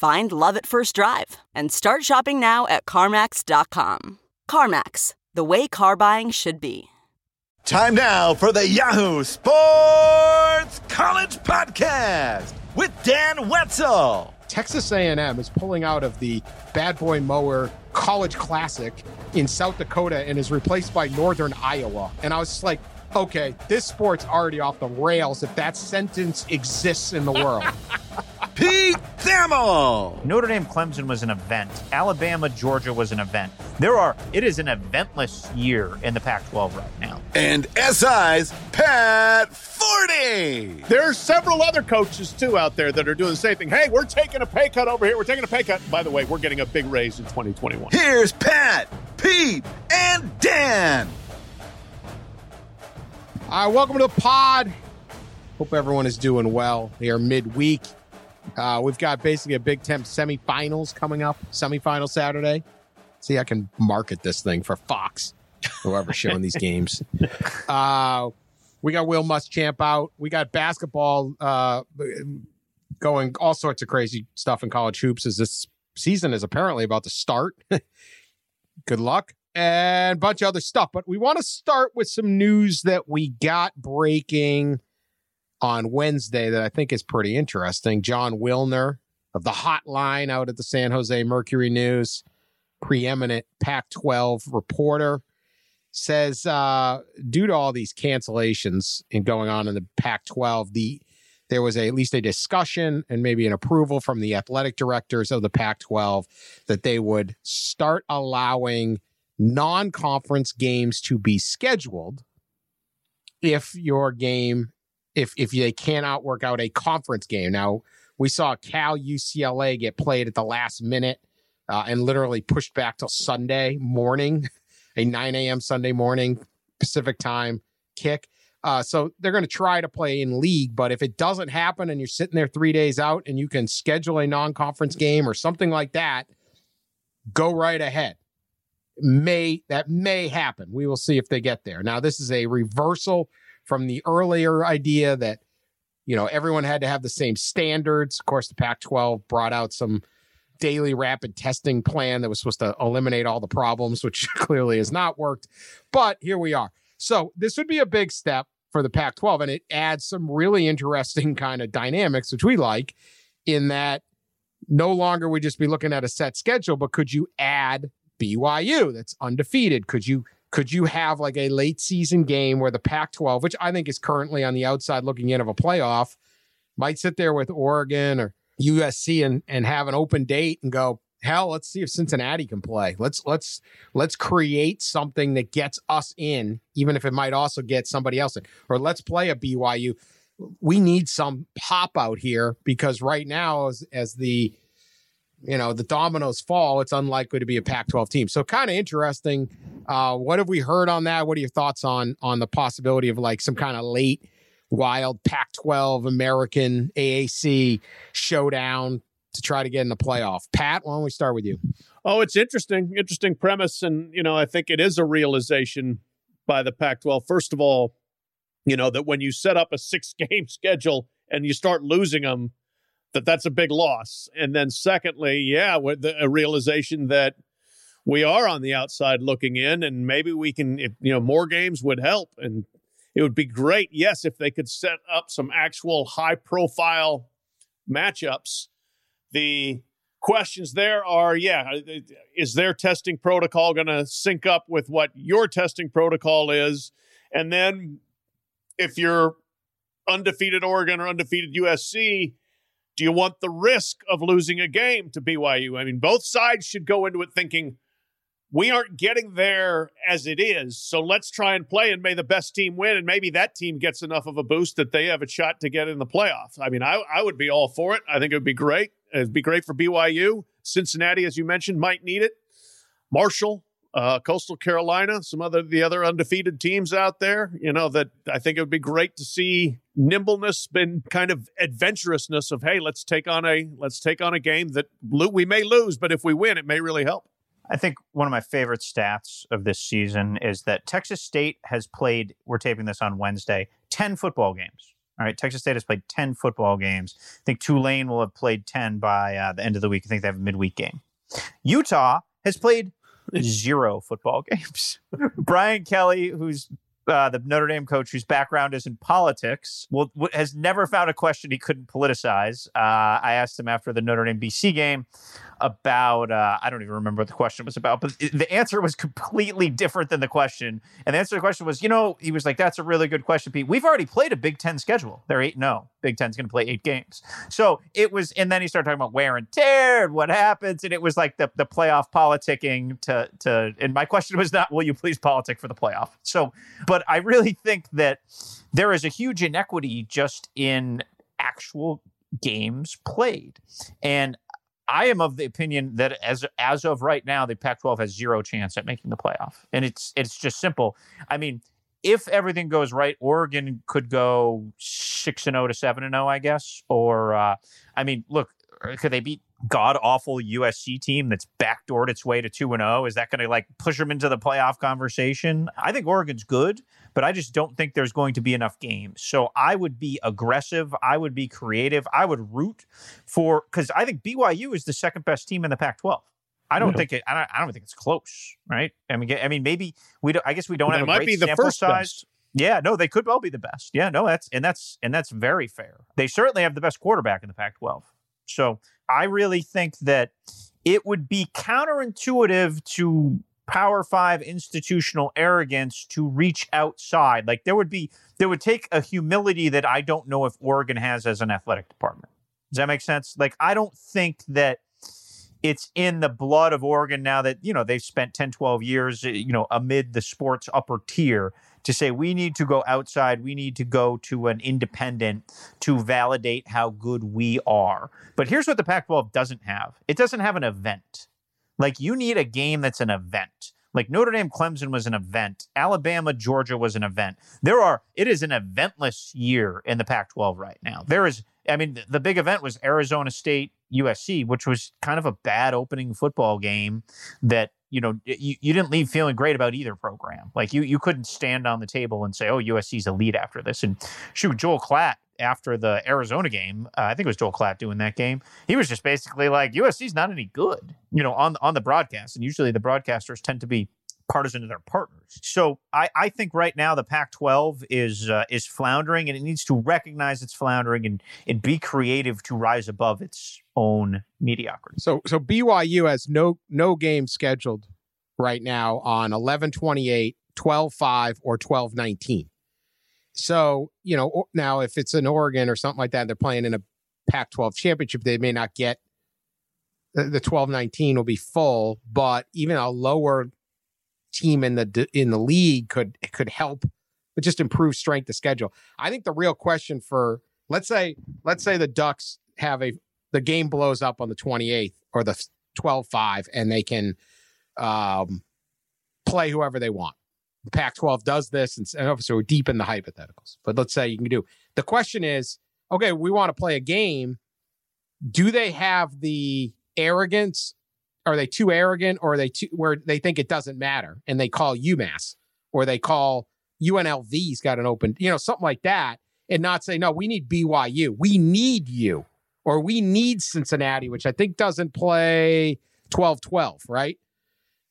Find love at first drive and start shopping now at CarMax.com. CarMax, the way car buying should be. Time now for the Yahoo Sports College Podcast with Dan Wetzel. Texas A&M is pulling out of the Bad Boy Mower College Classic in South Dakota and is replaced by Northern Iowa. And I was just like, okay, this sport's already off the rails if that sentence exists in the world. Pete Thamel. Notre Dame Clemson was an event. Alabama Georgia was an event. There are it is an eventless year in the Pac-12 right now. And SI's Pat Forde. There are several other coaches too out there that are doing the same thing. Hey, we're taking a pay cut over here. We're taking a pay cut. By the way, we're getting a big raise in 2021. Here's Pat, Pete, and Dan. All right, welcome to the pod. Hope everyone is doing well. They are midweek. Uh, we've got basically a Big Ten semifinals coming up, semifinal Saturday. See, I can market this thing for Fox, whoever's showing these games. Uh, we got Will Muschamp out. We got basketball uh, going, all sorts of crazy stuff in college hoops as this season is apparently about to start. Good luck and a bunch of other stuff. But we want to start with some news that we got breaking on Wednesday that I think is pretty interesting. Jon Wilner of the hotline out at the San Jose Mercury News, preeminent Pac 12 reporter, says uh, due to all these cancellations and going on in the Pac 12, the there was a, at least a discussion and maybe an approval from the athletic directors of the Pac 12 that they would start allowing non conference games to be scheduled if your game if if they cannot work out a conference game. Now we saw Cal UCLA get played at the last minute uh, and literally pushed back till Sunday morning, a 9 a.m. Sunday morning Pacific time kick. Uh, so they're going to try to play in league, but if it doesn't happen and you're sitting there three days out and you can schedule a non-conference game or something like that, go right ahead. May that may happen. We will see if they get there. Now this is a reversal from the earlier idea that you know everyone had to have the same standards. Of course, the Pac-12 brought out some daily rapid testing plan that was supposed to eliminate all the problems, which clearly has not worked. But here we are. So this would be a big step for the Pac-12, and it adds some really interesting kind of dynamics, which we like, in that no longer would just be looking at a set schedule, but could you add BYU that's undefeated? Could you could you have like a late season game where the Pac 12, which I think is currently on the outside looking in of a playoff, might sit there with Oregon or USC and, and have an open date and go, hell, let's see if Cincinnati can play. Let's let's let's create something that gets us in, even if it might also get somebody else in. Or let's play a BYU. We need some pop out here because right now, as as the you know the dominoes fall, it's unlikely to be a Pac-12 team. So kind of interesting. Uh, what have we heard on that? What are your thoughts on on the possibility of like some kind of late wild Pac-12 American AAC showdown to try to get in the playoff? Pat, why don't we start with you? Oh, it's interesting, interesting premise, and you know I think it is a realization by the Pac-12. First of all, you know that when you set up a six-game schedule and you start losing them that that's a big loss. And then secondly, yeah, with the, a realization that we are on the outside looking in, and maybe we can, if, you know, more games would help, and it would be great, yes, if they could set up some actual high profile matchups. The questions there are yeah, uh, is their testing protocol going to sync up with what your testing protocol is? And then if you're undefeated Oregon or undefeated USC, do you want the risk of losing a game to BYU? I mean, both sides should go into it thinking we aren't getting there as it is. So let's try and play and may the best team win. And maybe that team gets enough of a boost that they have a shot to get in the playoffs. I mean, I, I would be all for it. I think it would be great. It'd be great for BYU. Cincinnati, as you mentioned, might need it. Marshall, uh, Coastal Carolina, some other the other undefeated teams out there. You know that I think it would be great to see nimbleness and kind of adventurousness of hey, let's take on a let's take on a game that we may lose, but if we win, it may really help. I think one of my favorite stats of this season is that Texas State has played. We're taping this on Wednesday. Ten football games. All right, Texas State has played 10 football games. I think Tulane will have played 10 by uh, the end of the week. I think they have a midweek game. Utah has played zero football games. Brian Kelly, who's uh, the Notre Dame coach whose background is in politics, will, has never found a question he couldn't politicize. Uh, I asked him after the Notre Dame BC game about, uh, I don't even remember what the question was about, but the answer was completely different than the question. And the answer to the question was, you know, he was like, that's a really good question, Pete. We've already played a Big Ten schedule. They're 8 0. Big Ten's going to play eight games. So it was, and then he started talking about wear and tear and what happens. And it was like the, the playoff politicking to, to, and my question was not, will you please politic for the playoff? So, but I really think that there is a huge inequity just in actual games played. And I am of the opinion that as as of right now, the Pac-12 has zero chance at making the playoff, and it's it's just simple. I mean, if everything goes right, Oregon could go six and zero oh to seven and zero, oh, I guess. Or uh, I mean, look, could they beat god awful USC team that's backdoored its way to 2 and 0? Is that going to like push them into the playoff conversation? I think Oregon's good, but I just don't think there's going to be enough games. So I would be aggressive, I would be creative, I would root for cuz I think BYU is the second best team in the Pac-12. I don't think it. I don't, I don't think it's close, right? I mean, I mean, maybe we. Don't, I guess we don't have a might be the first size. best. Yeah, no, they could well be the best. Yeah, no, that's and that's and that's very fair. They certainly have the best quarterback in the Pac-12. So I really think that it would be counterintuitive to Power Five institutional arrogance to reach outside. Like there would be, there would take a humility that I don't know if Oregon has as an athletic department. Does that make sense? Like I don't think that it's in the blood of Oregon now that, you know, they've spent 10, 12 years, eh, you know, amid the sports upper tier to say we need to go outside, we need to go to an independent to validate how good we are. But here's what the Pac 12 doesn't have it doesn't have an event. Like you need a game that's an event. Like Notre Dame Clemson was an event. Alabama Georgia was an event. There are it is an eventless year in the Pac-12 right now. There is I mean the big event was Arizona State USC, which was kind of a bad opening football game that you know you, you didn't leave feeling great about either program. Like you you couldn't stand on the table and say, "Oh, USC's a lead after this." And shoot, Joel Klatt after the Arizona game, uh, I think it was Joel Klatt doing that game. He was just basically like, "USC's not any good," you know, on on the broadcast. And usually the broadcasters tend to be partisan to their partners. So I, I think right now the Pac-12 is uh, is floundering, and it needs to recognize it's floundering and and be creative to rise above its own mediocrity. So so BYU has no no game scheduled right now on 11-28, 12-5, or 12-19. So, you know, now if it's in Oregon or something like that, they're playing in a Pac 12 championship, they may not get the 12 19 will be full, but even a lower team in the in the league could could help but just improve strength of schedule. I think the real question for let's say let's say the Ducks have a the game blows up on the 28th or the 12-5 and they can um, play whoever they want. The Pac-12 does this and, and obviously we're deep in the hypotheticals. But let's say you can do. The question is, okay, we want to play a game. Do they have the arrogance are they too arrogant or are they too where they think it doesn't matter and they call UMass or they call UNLV's got an open, you know, something like that, and not say, no, we need BYU. We need you. Or we need Cincinnati, which I think doesn't play 12 12, right?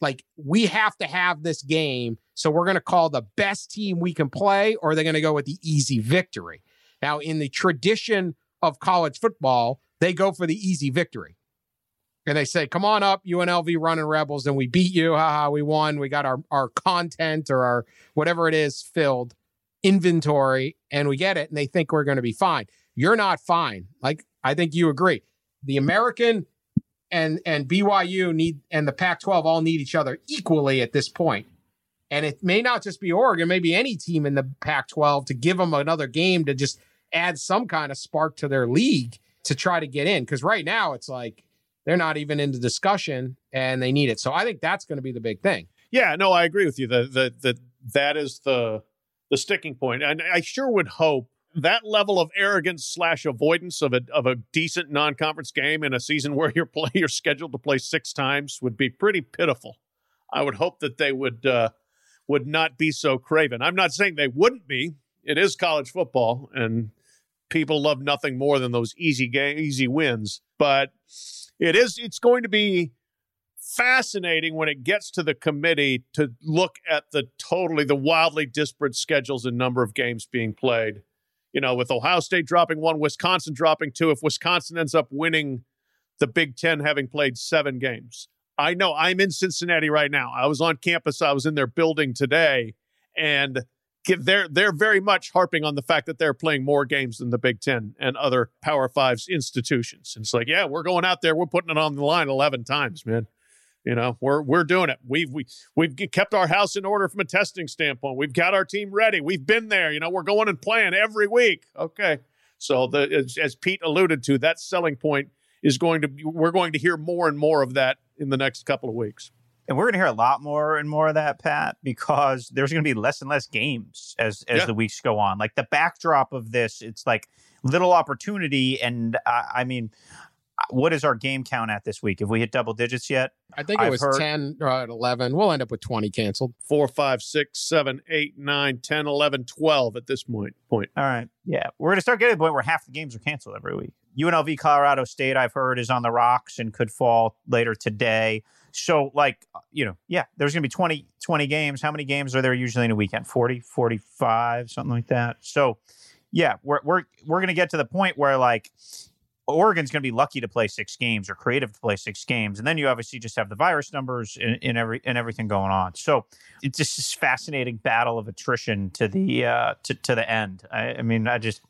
Like we have to have this game. So we're going to call the best team we can play, or they're going to go with the easy victory. Now, in the tradition of college football, they go for the easy victory and they say, "Come on up, UNLV running Rebels," and we beat you. Haha, we won. We got our our content or our whatever it is filled inventory, and we get it, and they think we're going to be fine. You're not fine. Like I think you agree. The American and and BYU need and the Pac-12 all need each other equally at this point. And it may not just be Oregon, maybe any team in the Pac-12 to give them another game to just add some kind of spark to their league to try to get in. Because right now it's like they're not even in the discussion and they need it. So I think that's going to be the big thing. Yeah, no, I agree with you. The the the that is the the sticking point. And I sure would hope that level of arrogance slash avoidance of a of a decent non conference game in a season where you're play you're scheduled to play six times would be pretty pitiful. I would hope that they would uh, would not be so craven. I'm not saying they wouldn't be. It is college football, and people love nothing more than those easy game, easy wins. But it is it's going to be fascinating when it gets to the committee to look at the totally the wildly disparate schedules and number of games being played. You know, with Ohio State dropping one, Wisconsin dropping two. If Wisconsin ends up winning the Big Ten, having played seven games, I know I'm in Cincinnati right now. I was on campus. I was in their building today, and they're they're very much harping on the fact that they're playing more games than the Big Ten and other Power Fives institutions. And it's like, yeah, we're going out there, we're putting it on the line eleven times, man. You know, we're we're doing it. We've we we've kept our house in order from a testing standpoint. We've got our team ready. We've been there. You know, we're going and playing every week. Okay, so the as, as Pete alluded to, that selling point is going to be, we're going to hear more and more of that in the next couple of weeks. And we're going to hear a lot more and more of that, Pat, because there's going to be less and less games as as yeah. the weeks go on. Like the backdrop of this, it's like little opportunity, and uh, I mean, what is our game count at this week? Have we hit double digits yet? I think it I've was heard... 10 or 11. We'll end up with 20 canceled. 4, 5, 6, 7, 8, 9, 10, 11, 12 at this point. point. All right. Yeah. We're going to start getting to the point where half the games are canceled every week. UNLV Colorado State, I've heard, is on the rocks and could fall later today. So, like, you know, yeah, there's going to be 20, 20 games. How many games are there usually in a weekend? 40, 45, something like that. So, yeah, we're, we're, we're going to get to the point where, like, Oregon's going to be lucky to play six games or creative to play six games, and then you obviously just have the virus numbers and, and every and everything going on. So it's just this fascinating battle of attrition to the uh, to to the end. I, I mean, I just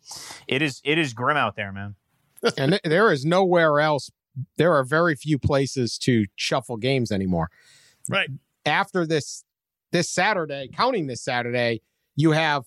it is it is grim out there, man. and there is nowhere else. There are very few places to shuffle games anymore. Right after this this Saturday, counting this Saturday, you have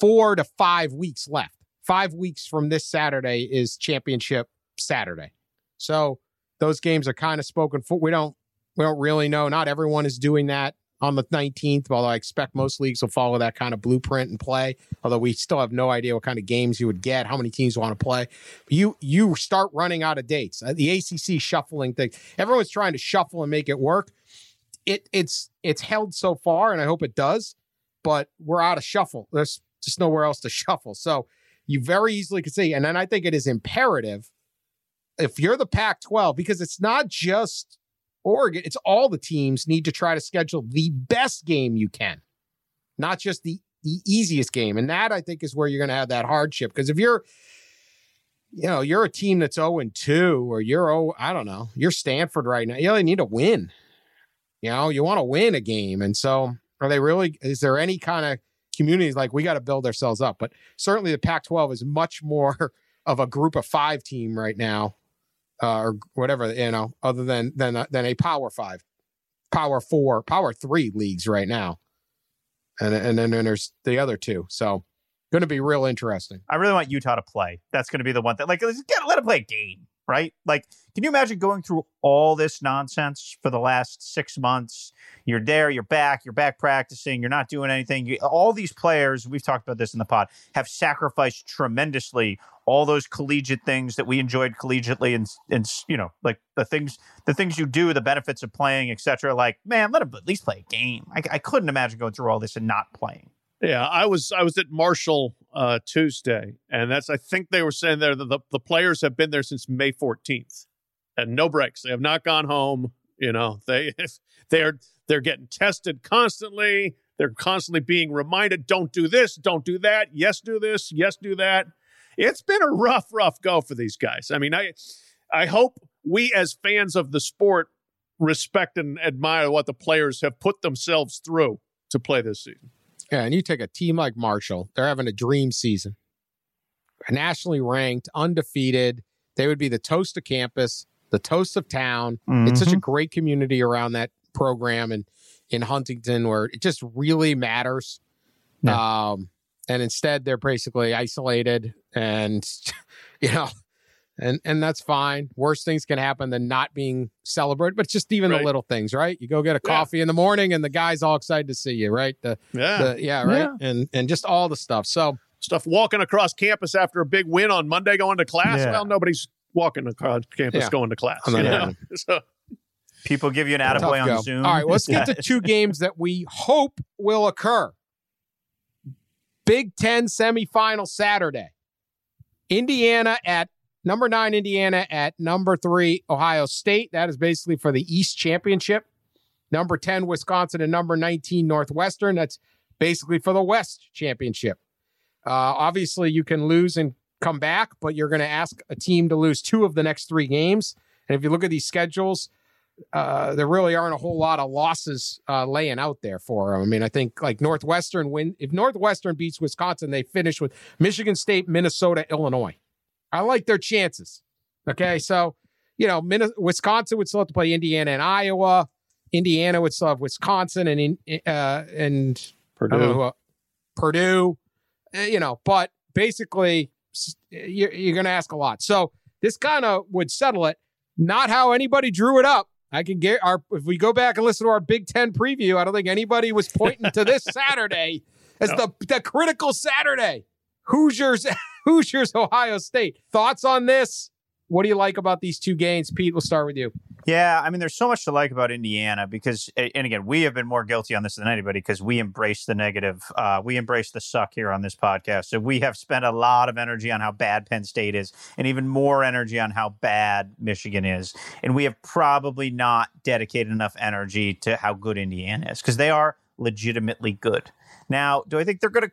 four to five weeks left five weeks from this Saturday is championship Saturday. So those games are kind of spoken for. We don't we don't really know. Not everyone is doing that on the 19th, although I expect most leagues will follow that kind of blueprint and play. Although we still have no idea what kind of games you would get, how many teams want to play. You you start running out of dates. Uh, the ACC shuffling thing. Everyone's trying to shuffle and make it work. It it's it's held so far, and I hope it does. But we're out of shuffle. There's just nowhere else to shuffle. So you very easily could see. And then I think it is imperative if you're the Pac 12, because it's not just Oregon, it's all the teams need to try to schedule the best game you can, not just the, the easiest game. And that I think is where you're going to have that hardship. Because if you're, you know, you're a team that's 0 and 2, or you're, oh, I don't know, you're Stanford right now. You really need to win. You know, you want to win a game. And so are they really, is there any kind of communities like we got to build ourselves up. But certainly the Pac 12 is much more of a group of five team right now, uh, or whatever, you know, other than, than, uh, than a power five, power four, power three leagues right now. And, and then and there's the other two. So going to be real interesting. I really want Utah to play. That's going to be the one that, like, get, let it play a game right? Like, can you imagine going through all this nonsense for the last six months? You're there, you're back, you're back practicing, you're not doing anything. You, all these players, we've talked about this in the pod, have sacrificed tremendously all those collegiate things that we enjoyed collegiately and, and you know, like the things, the things you do, the benefits of playing, etc. Like, man, let them at least play a game. I, I couldn't imagine going through all this and not playing. Yeah, I was I was at Marshall uh, Tuesday, and that's I think they were saying there that the, the players have been there since May 14th, and no breaks. They have not gone home. You know, they they're they're getting tested constantly. They're constantly being reminded, don't do this, don't do that. Yes, do this. Yes, do that. It's been a rough, rough go for these guys. I mean, I I hope we as fans of the sport respect and admire what the players have put themselves through to play this season. Yeah, and you take a team like Marshall, they're having a dream season. Nationally ranked, undefeated. They would be the toast of campus, the toast of town. Mm-hmm. It's such a mm-hmm. great community around that program and in Huntington where it just really matters. Yeah. Um, and instead they're basically isolated and you know and and that's fine worse things can happen than not being celebrated but it's just even right. the little things right you go get a coffee yeah. in the morning and the guy's all excited to see you right the yeah the, yeah right yeah. and and just all the stuff so stuff walking across campus after a big win on monday going to class yeah. well nobody's walking across campus going to class you know? so people give you an attaboy on zoom all right let's get to two games that we hope will occur Big Ten semifinal Saturday. Indiana at number nine, Indiana at number three, Ohio State. That is basically for the East Championship. Number 10, Wisconsin, and number 19, Northwestern. That's basically for the West Championship. Uh, obviously, you can lose and come back, but you're going to ask a team to lose two of the next three games. And if you look at these schedules, uh, there really aren't a whole lot of losses uh, laying out there for them. I mean, I think like Northwestern win. If Northwestern beats Wisconsin, they finish with Michigan State, Minnesota, Illinois. I like their chances. Okay, so you know, Wisconsin would still have to play Indiana and Iowa. Indiana would still have Wisconsin and uh, and Purdue. Know, Purdue, uh, you know, but basically you're, you're going to ask a lot. So this kind of would settle it. Not how anybody drew it up I can get our if we go back and listen to our Big Ten preview, I don't think anybody was pointing to this Saturday as no. the the critical Saturday. Hoosiers, Hoosiers, Ohio State. Thoughts on this? What do you like about these two games? Pete, we'll start with you. Yeah, I mean, there's so much to like about Indiana because, and again, we have been more guilty on this than anybody because we embrace the negative. Uh, we embrace the suck here on this podcast. So we have spent a lot of energy on how bad Penn State is and even more energy on how bad Michigan is. And we have probably not dedicated enough energy to how good Indiana is because they are legitimately good. Now, do I think they're going to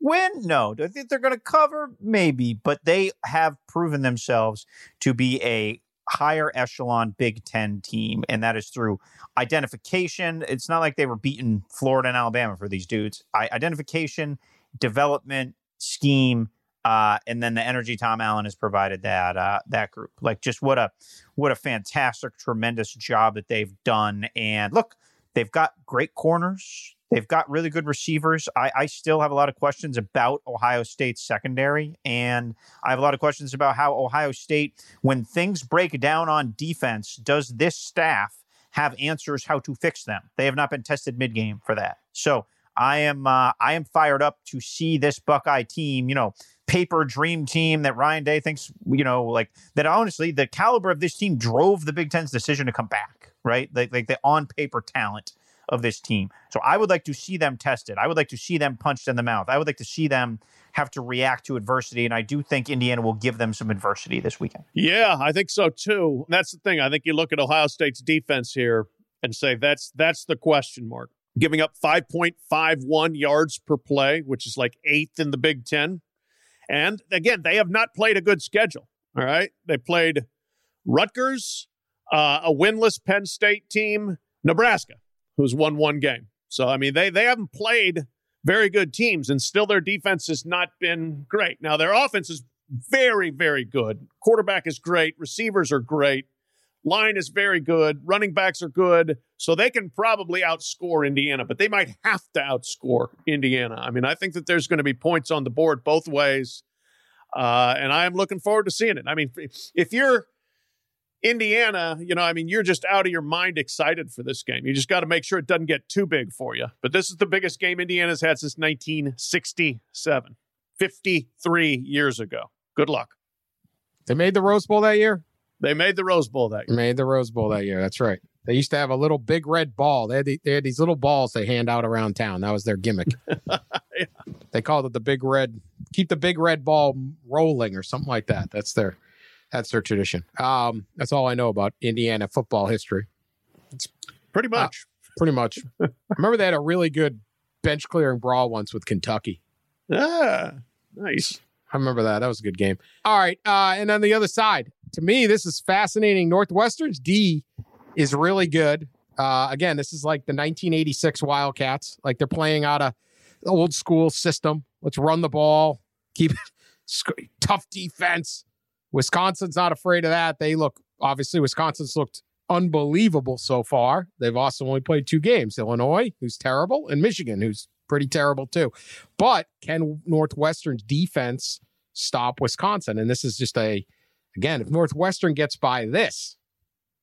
win? No. Do I think they're going to cover? Maybe. But they have proven themselves to be a higher echelon Big Ten team, and that is through identification. It's not like they were beating Florida and Alabama for these dudes. I, identification, development, scheme, uh, and then the energy Tom Allen has provided that uh, that group. Like just what a what a fantastic, tremendous job that they've done. And look, they've got great corners. They've got really good receivers. I, I, still have a lot of questions about Ohio State's secondary. And I have a lot of questions about how Ohio State, when things break down on defense, does this staff have answers how to fix them? They have not been tested mid game for that. So I am uh, I am fired up to see this Buckeye team, you know, paper dream team that Ryan Day thinks, you know, like that honestly, the caliber of this team drove the Big Ten's decision to come back, right? Like, like the on paper talent of this team. So I would like to see them tested. I would like to see them punched in the mouth. I would like to see them have to react to adversity. And I do think Indiana will give them some adversity this weekend. Yeah, I think so too. That's the thing. I think you look at Ohio State's defense here and say that's that's the question mark. Giving up 5.51 yards per play, which is like eighth in the Big Ten. And again, they have not played a good schedule. All right. They played Rutgers, uh, a winless Penn State team, Nebraska who's won one game. So I mean, they they haven't played very good teams, and still their defense has not been great. Now their offense is very very good. Quarterback is great. Receivers are great. Line is very good. Running backs are good. So they can probably outscore Indiana, but they might have to outscore Indiana. I mean, I think that there's going to be points on the board both ways. Uh, and I am looking forward to seeing it. I mean, if you're Indiana, you know, I mean, you're just out of your mind excited for this game. You just got to make sure it doesn't get too big for you. But this is the biggest game Indiana's had since 1967, 53 years ago. Good luck. They made the Rose Bowl that year? They made the Rose Bowl that year. Made the Rose Bowl that year. That's right. They used to have a little big red ball. They had, the, they had these little balls they hand out around town. That was their gimmick. yeah. They called it the big red, keep the big red ball rolling or something like that. That's their that's their tradition. Um, that's all I know about Indiana football history. It's pretty much. Uh, pretty much. Remember they had a really good bench clearing brawl once with Kentucky. Ah, nice. I remember that. That was a good game. All right. Uh, and on the other side, to me, this is fascinating. Northwestern's D is really good. Uh, again, this is like the 1986 Wildcats. Like they're playing out a old school system. Let's run the ball, keep it, tough defense. Wisconsin's not afraid of that. They look obviously Wisconsin's looked unbelievable so far. They've also only played two games: Illinois, who's terrible, and Michigan, who's pretty terrible too. But can Northwestern's defense stop Wisconsin? And this is just a again, if Northwestern gets by this,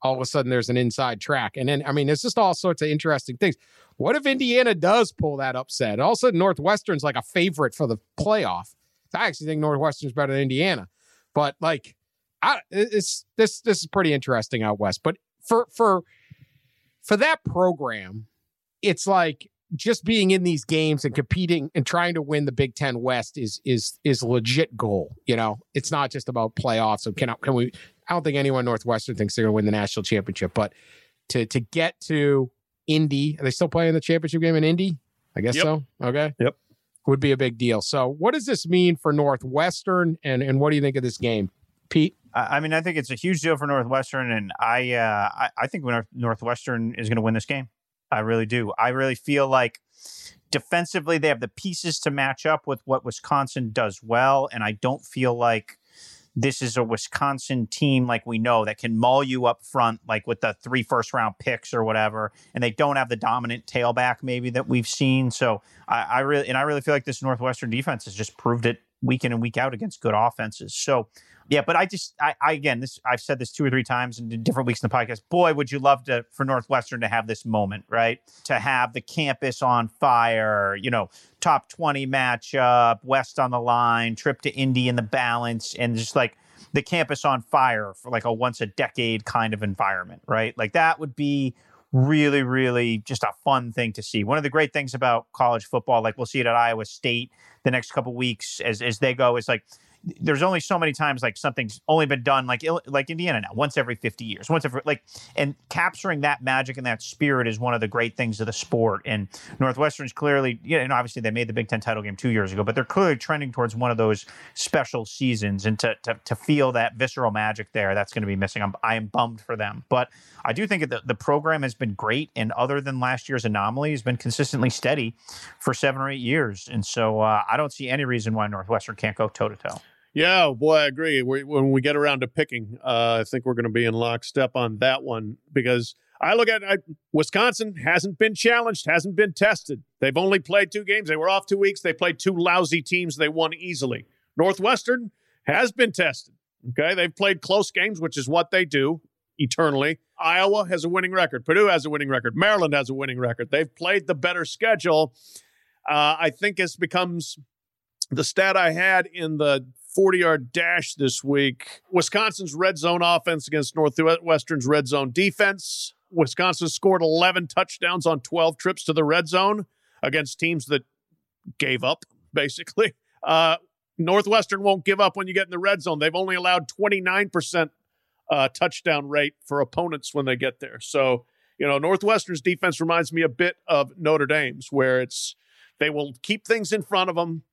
all of a sudden there's an inside track. And then, I mean, it's just all sorts of interesting things. What if Indiana does pull that upset? All of a sudden, Northwestern's like a favorite for the playoff. I actually think Northwestern's better than Indiana, but like, I, it's this this is pretty interesting out west. But for for for that program, it's like just being in these games and competing and trying to win the Big Ten West is is is legit goal. You know, it's not just about playoffs. So can can we? I don't think anyone Northwestern thinks they're going to win the national championship, but to to get to Indy, are they still playing the championship game in Indy? I guess Yep. so. Okay. Yep. Would be a big deal. So, what does this mean for Northwestern, and and what do you think of this game, Pete? I mean, I think it's a huge deal for Northwestern, and I, uh, I, I think Northwestern is going to win this game. I really do. I really feel like defensively they have the pieces to match up with what Wisconsin does well, and I don't feel like this is a Wisconsin team like we know that can maul you up front, like with the three first round picks or whatever, and they don't have the dominant tailback maybe that we've seen. So I, I really and I really feel like this Northwestern defense has just proved it week in and week out against good offenses. So yeah, but I just I, I again this I've said this two or three times in different weeks in the podcast. Boy, would you love to for Northwestern to have this moment, right? To have the campus on fire, you know, top 20 matchup, West on the line, trip to Indy in the balance, and just like the campus on fire for like a once a decade kind of environment, right? Like that would be really, really just a fun thing to see. One of the great things about college football, like we'll see it at Iowa State the next couple weeks as as they go, is like there's only so many times like something's only been done like like Indiana now once every 50 years once every like and capturing that magic and that spirit is one of the great things of the sport and Northwestern's clearly you know and obviously they made the Big 10 title game 2 years ago but they're clearly trending towards one of those special seasons and to to, to feel that visceral magic there that's going to be missing. I'm, I am bummed for them but I do think that the, program has been great and other than last year's anomaly has been consistently steady for 7 or 8 years and so uh, I don't see any reason why Northwestern can't go toe to toe Yeah, boy, I agree. We, when we get around to picking, uh, I think we're going to be in lockstep on that one because I look at I, Wisconsin hasn't been challenged, hasn't been tested. They've only played two games. They were off two weeks. They played two lousy teams. They won easily. Northwestern has been tested. Okay, they've played close games, which is what they do eternally. Iowa has a winning record. Purdue has a winning record. Maryland has a winning record. They've played the better schedule. Uh, I think it becomes the stat I had in the 40 yard dash this week Wisconsin's red zone offense against Northwestern's red zone defense. Wisconsin scored 11 touchdowns on 12 trips to the red zone against teams that gave up, basically. Uh, Northwestern won't give up when you get in the red zone. They've only allowed 29% uh, touchdown rate for opponents when they get there. So, you know, Northwestern's defense reminds me a bit of Notre Dame's, where it's they will keep things in front of them.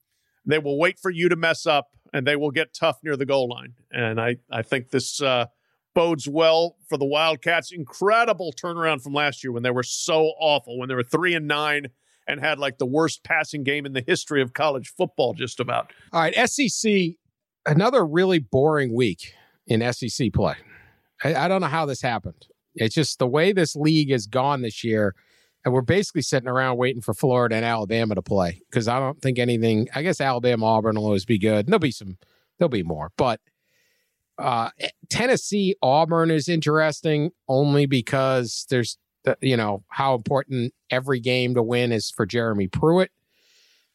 They will wait for you to mess up and they will get tough near the goal line. And I, I think this uh, bodes well for the Wildcats. Incredible turnaround from last year when they were so awful, when they were three and nine and had like the worst passing game in the history of college football, just about. All right, SEC, another really boring week in SEC play. I, I don't know how this happened. It's just the way this league has gone this year. And we're basically sitting around waiting for Florida and Alabama to play because I don't think anything. I guess Alabama, Auburn will always be good. There'll be some, there'll be more. But uh, Tennessee, Auburn is interesting only because there's, the, you know, how important every game to win is for Jeremy Pruitt.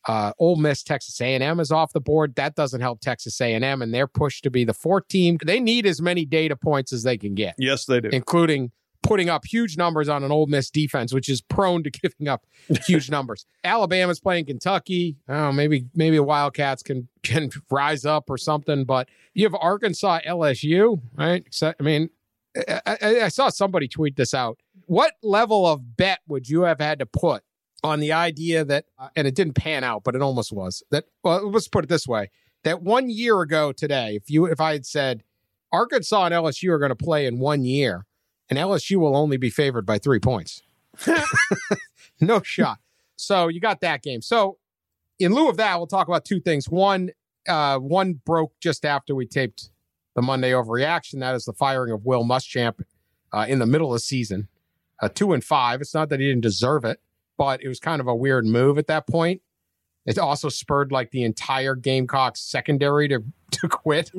Uh, Ole Miss, Texas A&M is off the board. That doesn't help Texas A&M, and they're pushed to be the fourth team. They need as many data points as they can get, Yes, they do. including putting up huge numbers on an Ole Miss defense, which is prone to giving up huge numbers. Alabama's playing Kentucky. Oh, maybe maybe Wildcats can can rise up or something. But you have Arkansas, LSU, right? I mean, I, I, I saw somebody tweet this out. What level of bet would you have had to put on the idea that, uh, and it didn't pan out, but it almost was that. Well, let's put it this way: that one year ago today, if you if I had said Arkansas and LSU are going to play in one year, and LSU will only be favored by three points. no shot. So you got that game. So in lieu of that, we'll talk about two things. One, uh, one broke just after we taped the Monday overreaction. That is the firing of Will Muschamp uh, in the middle of the season. Uh, two and five. It's not that he didn't deserve it, but it was kind of a weird move at that point. It also spurred like the entire Gamecocks secondary to to quit.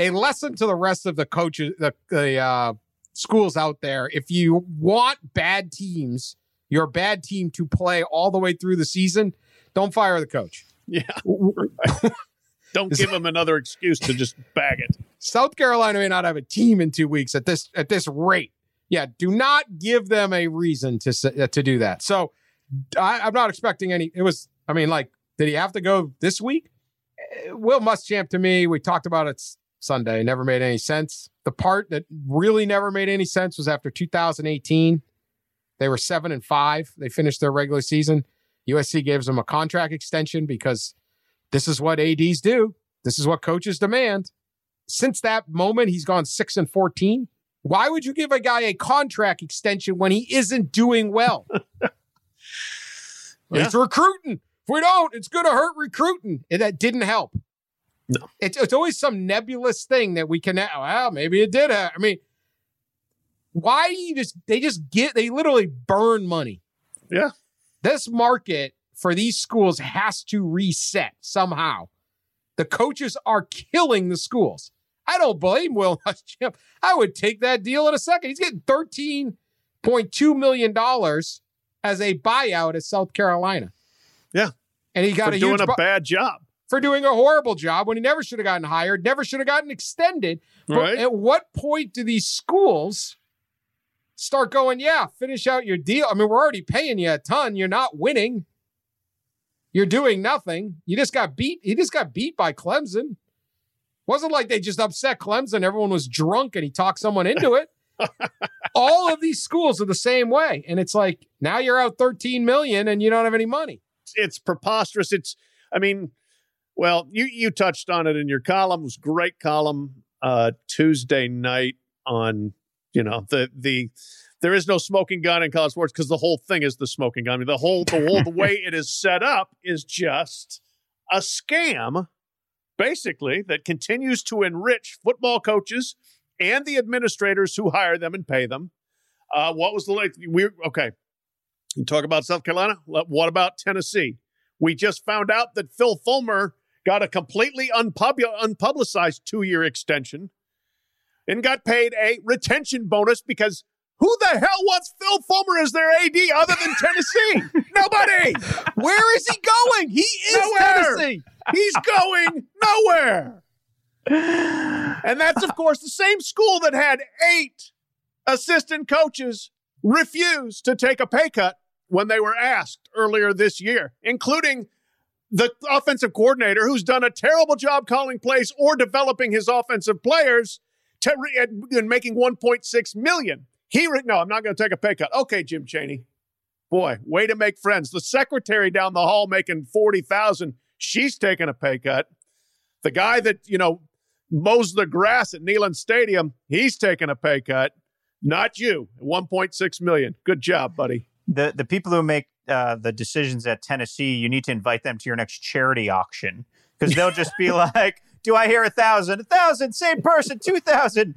A lesson to the rest of the coaches, the, the uh, schools out there. If you want bad teams, your bad team to play all the way through the season, don't fire the coach. Yeah. don't give them another excuse to just bag it. South Carolina may not have a team in two weeks at this at this rate. Yeah, do not give them a reason to uh, to do that. So I, I'm not expecting any. It was. I mean, like, did he have to go this week? Uh, Will Muschamp to me, we talked about it Sunday, never made any sense. The part that really never made any sense was after 2018. They were seven and five. They finished their regular season. USC gives them a contract extension because this is what ADs do. This is what coaches demand. Since that moment, he's gone six and 14. Why would you give a guy a contract extension when he isn't doing well? yeah. It's recruiting. If we don't, it's going to hurt recruiting. And that didn't help. No. It's, it's always some nebulous thing that we can, well, maybe it did. Have. I mean, why do you just, they just get, they literally burn money. Yeah. This market for these schools has to reset somehow. The coaches are killing the schools. I don't blame Will Muschamp. I would take that deal in a second. He's getting $13.2 million as a buyout at South Carolina. Yeah. And he got for a doing a bu- bad job. For doing a horrible job when he never should have gotten hired, never should have gotten extended. But Right. at what point do these schools start going, yeah, finish out your deal? I mean, we're already paying you a ton. You're not winning. You're doing nothing. You just got beat. He just got beat by Clemson. Wasn't like they just upset Clemson. Everyone was drunk and he talked someone into it. All of these schools are the same way. And it's like now you're out 13 million and you don't have any money. it's preposterous. It's, I mean, well, you you touched on it in your column. It was great column uh, Tuesday night on, you know, the the there is no smoking gun in college sports because the whole thing is the smoking gun. I mean, the whole the whole the way it is set up is just a scam, basically that continues to enrich football coaches and the administrators who hire them and pay them. Uh, what was the like? We okay. You talk about South Carolina. What about Tennessee? We just found out that Phil Fulmer got a completely unpub- unpublicized two year extension and got paid a retention bonus because who the hell wants Phil Fulmer as their AD other than Tennessee? Nobody. Where is he going? He is Nowhere. Tennessee. He's going nowhere. And that's, of course, the same school that had eight assistant coaches refuse to take a pay cut when they were asked earlier this year, including the offensive coordinator who's done a terrible job calling plays or developing his offensive players to re- and making 1.6 million. He re- no, I'm not going to take a pay cut. Okay, Jim Chaney. Boy, way to make friends. The secretary down the hall making 40,000, she's taking a pay cut. The guy that, you know, mows the grass at Neyland Stadium, he's taking a pay cut. Not you. 1.6 million. Good job, buddy. the the people who make uh, the decisions at Tennessee, you need to invite them to your next charity auction because they'll just be like, "Do I hear a thousand? A thousand? Same person? Two thousand?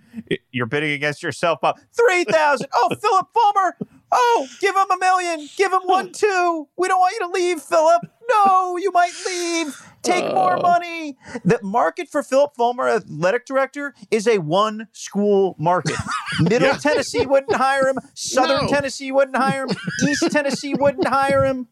You're bidding against yourself, Bob. Three thousand? Oh, Philip Fulmer. Oh, give him a million. Give him one two. We don't want you to leave, Philip. No, you might leave. Take more uh. money. The market for Philip Fulmer, athletic director, is a one school market. Middle Yeah. Tennessee wouldn't hire him. Southern No. Tennessee wouldn't hire him. East Tennessee wouldn't hire him.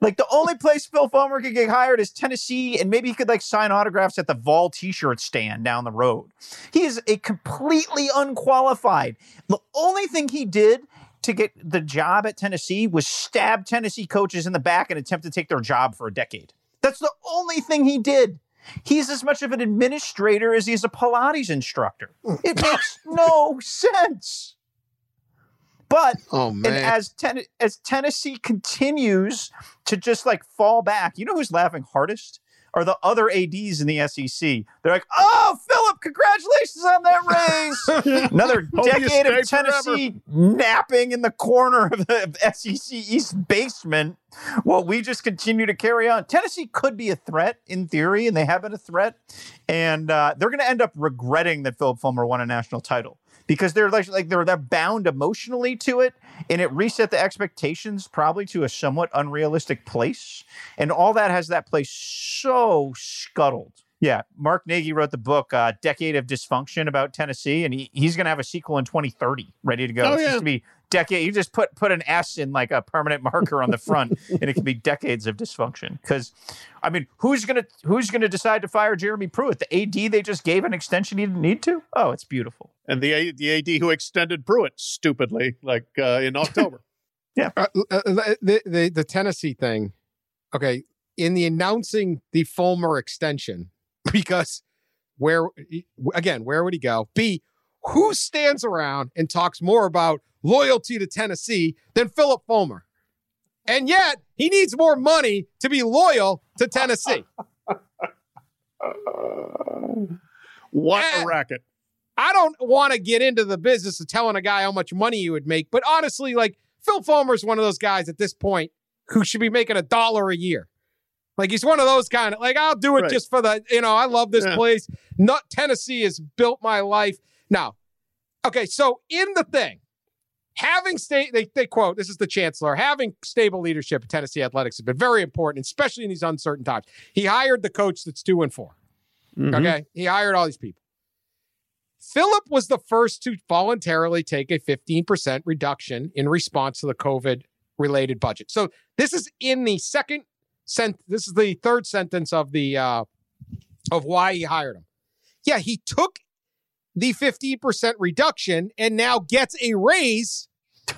Like the only place Phil Fulmer could get hired is Tennessee, and maybe he could like sign autographs at the Vol T-shirt stand down the road. He is a completely unqualified. The only thing he did to get the job at Tennessee was stab Tennessee coaches in the back and attempt to take their job for a decade. That's the only thing he did. He's as much of an administrator as he is a Pilates instructor. Hmm. It makes no sense. But Oh and as ten- as Tennessee continues to just like fall back, you know who's laughing hardest? Are the other ADs in the SEC. They're like, "Oh, Philip, congratulations on that raise! Another decade of stay forever." Tennessee napping in the corner of the SEC East basement." Well, we just continue to carry on. Tennessee could be a threat in theory, and they have been a threat. And uh, they're going to end up regretting that Philip Fulmer won a national title because they're like, like they're they're bound emotionally to it, and it reset the expectations probably to a somewhat unrealistic place. And all that has that place so scuttled. Yeah, Mark Nagi wrote the book uh, "Decade of Dysfunction" about Tennessee, and he, he's going to have a sequel in 2030 ready to go. Oh, it's yeah. to be decade. You just put put an S in like a permanent marker on the front, and it can be decades of dysfunction. Because, I mean, who's gonna who's gonna decide to fire Jeremy Pruitt? The AD they just gave an extension he didn't need to. Oh, it's beautiful. And the the AD who extended Pruitt stupidly, like uh, in October. yeah. uh, the, the the Tennessee thing. Okay, in the announcing the Fulmer extension, because where again, where would he go? B, who stands around and talks more about loyalty to Tennessee than Phillip Fulmer? And yet he needs more money to be loyal to Tennessee. what Eh. a racket! I don't want to get into the business of telling a guy how much money you would make, but honestly, like Phil Fulmer is one of those guys at this point who should be making a dollar a year. Like he's one of those kind of like I'll do it Right. just for the you know I love this Yeah. place. Not Tennessee has built my life. Now, okay, so in the thing, having state they they quote this is the chancellor having stable leadership at Tennessee athletics has been very important, especially in these uncertain times. He hired the coach that's two and 4 Mhm. Okay. He hired all these people. Phillip was the first to voluntarily take a 15% reduction in response to the COVID related budget. So this is in the second sent this is the third sentence of the uh of why he hired him. Yeah, he took the 15% reduction and now gets a raise.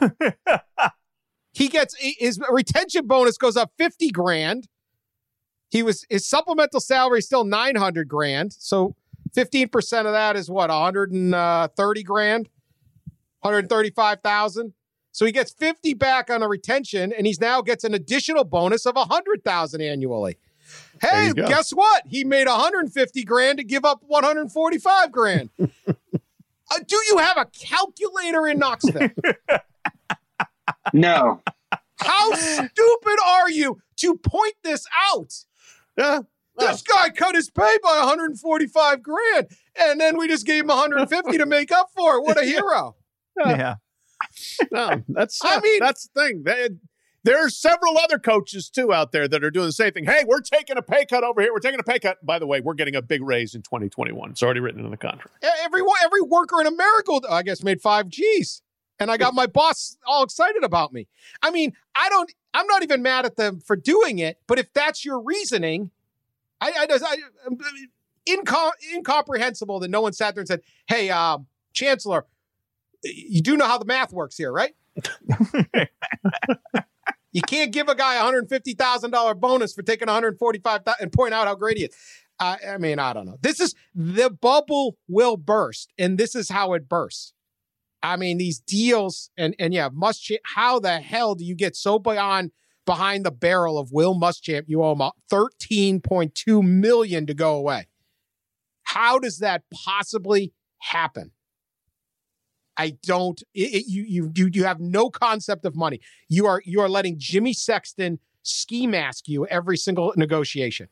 he gets a, his retention bonus goes up 50 grand. He was his supplemental salary is still 900 grand. So 15% of that is what 130 uh, grand, 135,000. So he gets 50 back on a retention and he's now gets an additional bonus of 100,000 annually. Hey, guess what? He made 150 grand to give up 145 grand. uh, do you have a calculator in Knoxville? No. How stupid are you to point this out? Yeah. This guy cut his pay by 145 grand, and then we just gave him 150 to make up for it. What a hero! Yeah. No, that's I I mean- mean that's the thing. They, there are several other coaches too out there that are doing the same thing. Hey, we're taking a pay cut over here. We're taking a pay cut. By the way, we're getting a big raise in 2021. It's already written in the contract. Every every worker in America, I guess, made five G's, and I got my boss all excited about me. I mean, I don't. I'm not even mad at them for doing it, but if that's your reasoning, I, I, just- I incom- incomprehensible that no one sat there and said, "Hey, um, Chancellor, you do know how the math works here, right?" You can't give a guy a hundred fifty thousand dollar bonus for taking one hundred forty five and point out how great he is. I mean, I don't know. This is the bubble will burst, and this is how it bursts. I mean, these deals and and yeah, Muschamp. How the hell do you get so beyond behind the barrel of Will Muschamp? You owe him thirteen point two million to go away. How does that possibly happen? I don't. It, it- you you you you have no concept of money. You are you are letting Jimmy Sexton ski mask you every single negotiation.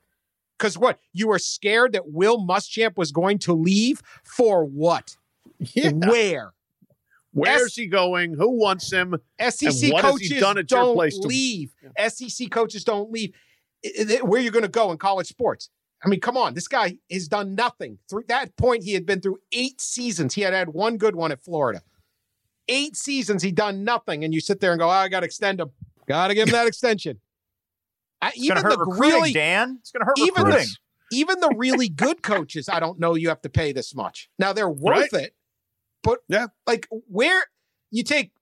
Because what you were scared that Will Muschamp was going to leave for what? Where? Where's he going? Who wants him? SEC what has he coaches done at don't place to- leave. SEC coaches don't leave. Where you going to go in college sports? I mean, come on. This guy has done nothing. Through that point, he had been through eight seasons. He had had one good one at Florida. Eight seasons, he done nothing, and you sit there and go, oh, "I got to extend him. Got to give him that extension." I, even the really, Dan. It's gonna hurt even recruiting. the, even the really good coaches, I don't know you have to pay this much. Now they're worth it, but Yeah. like where you take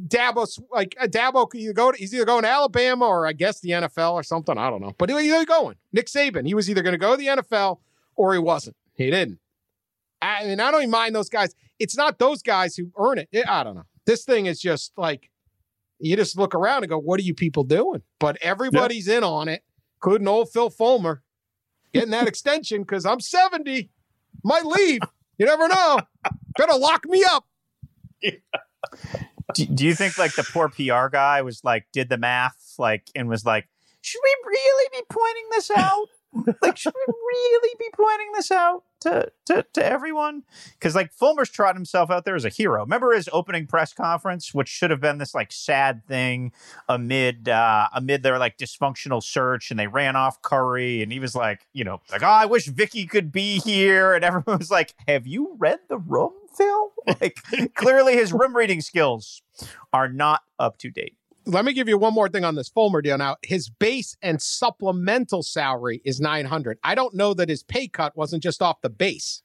Dabo, like uh, Dabo, you go to, he's either going to Alabama or I guess the NFL or something. I don't know, but you going? Nick Saban, he was either going to go to the NFL or he wasn't. He didn't. I mean, I don't even mind those guys. It's not those guys who earn it. I don't know. This thing is just like you just look around and go, "What are you people doing?" But everybody's in on it, including old Phil Fulmer. getting that extension because I'm 70. Might leave. You never know. Gonna lock me up. Do, do you think like the poor PR guy was like did the math like and was like, should we really be pointing this out? like, should we really be pointing this out to to, to everyone? Because like Fulmer's trotted himself out there as a hero. Remember his opening press conference, which should have been this like sad thing amid uh, amid their like dysfunctional search, and they ran off Currie, and he was like, you know, like, oh, I wish Vicky could be here, and everyone was like, have you read the room, Phil? Like, clearly his room reading skills are not up to date let me give you one more thing on this Fulmer deal. Now, his base and supplemental salary is 900. I don't know that his pay cut wasn't just off the base.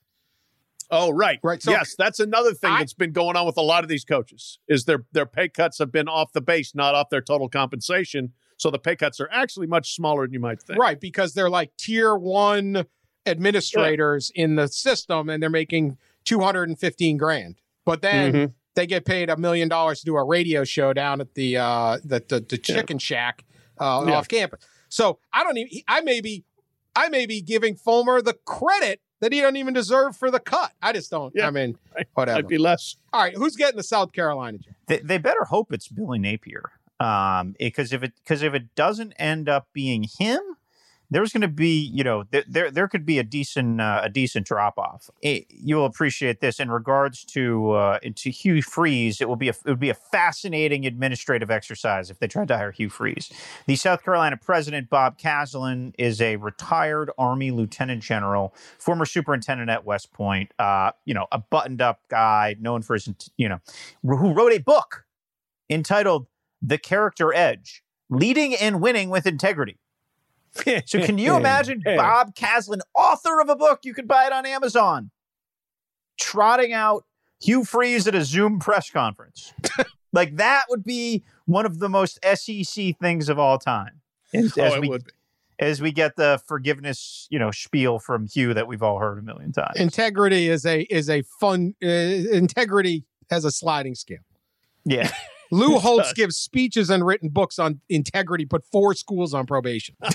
Oh, right. Right. So yes, that's another thing I- that's been going on with a lot of these coaches is their their pay cuts have been off the base, not off their total compensation. So the pay cuts are actually much smaller than you might think. Right, because they're like tier one administrators in the system and they're making 215 grand. But then Mhm. they get paid a million dollars to do a radio show down at the uh the the, the chicken shack uh, Yeah. off campus. So I don't even I may be I may be giving Fulmer the credit that he doesn't even deserve for the cut. I just don't. Yeah. I mean, Right. whatever. Might be less. All right, who's getting the South Carolina job? they, they better hope it's Billy Napier. Um, because if it because if it doesn't end up being him, there's going to be you know there there, there could be a decent uh, a decent drop off. you'll appreciate this in regards to uh, to Hugh Freeze. It will be a, it would be a fascinating administrative exercise if they tried to hire Hugh Freeze. The South Carolina president Bob Caslen is a retired Army lieutenant general, former superintendent at West Point. Uh, you know, a buttoned up guy known for his you know who wrote a book entitled The Character Edge Leading and Winning with Integrity. So, can you imagine Bob Caslen, author of a book? You could buy it on Amazon, trotting out Hugh Freeze at a Zoom press conference. like, that would be one of the most SEC things of all time. As, Oh, as it we, would be. as we get the forgiveness, you know, spiel from Hugh that we've all heard a million times. Integrity is a is a fun uh, integrity has a sliding scale. yeah. Lou Holtz does. gives speeches and written books on integrity, put four schools on probation.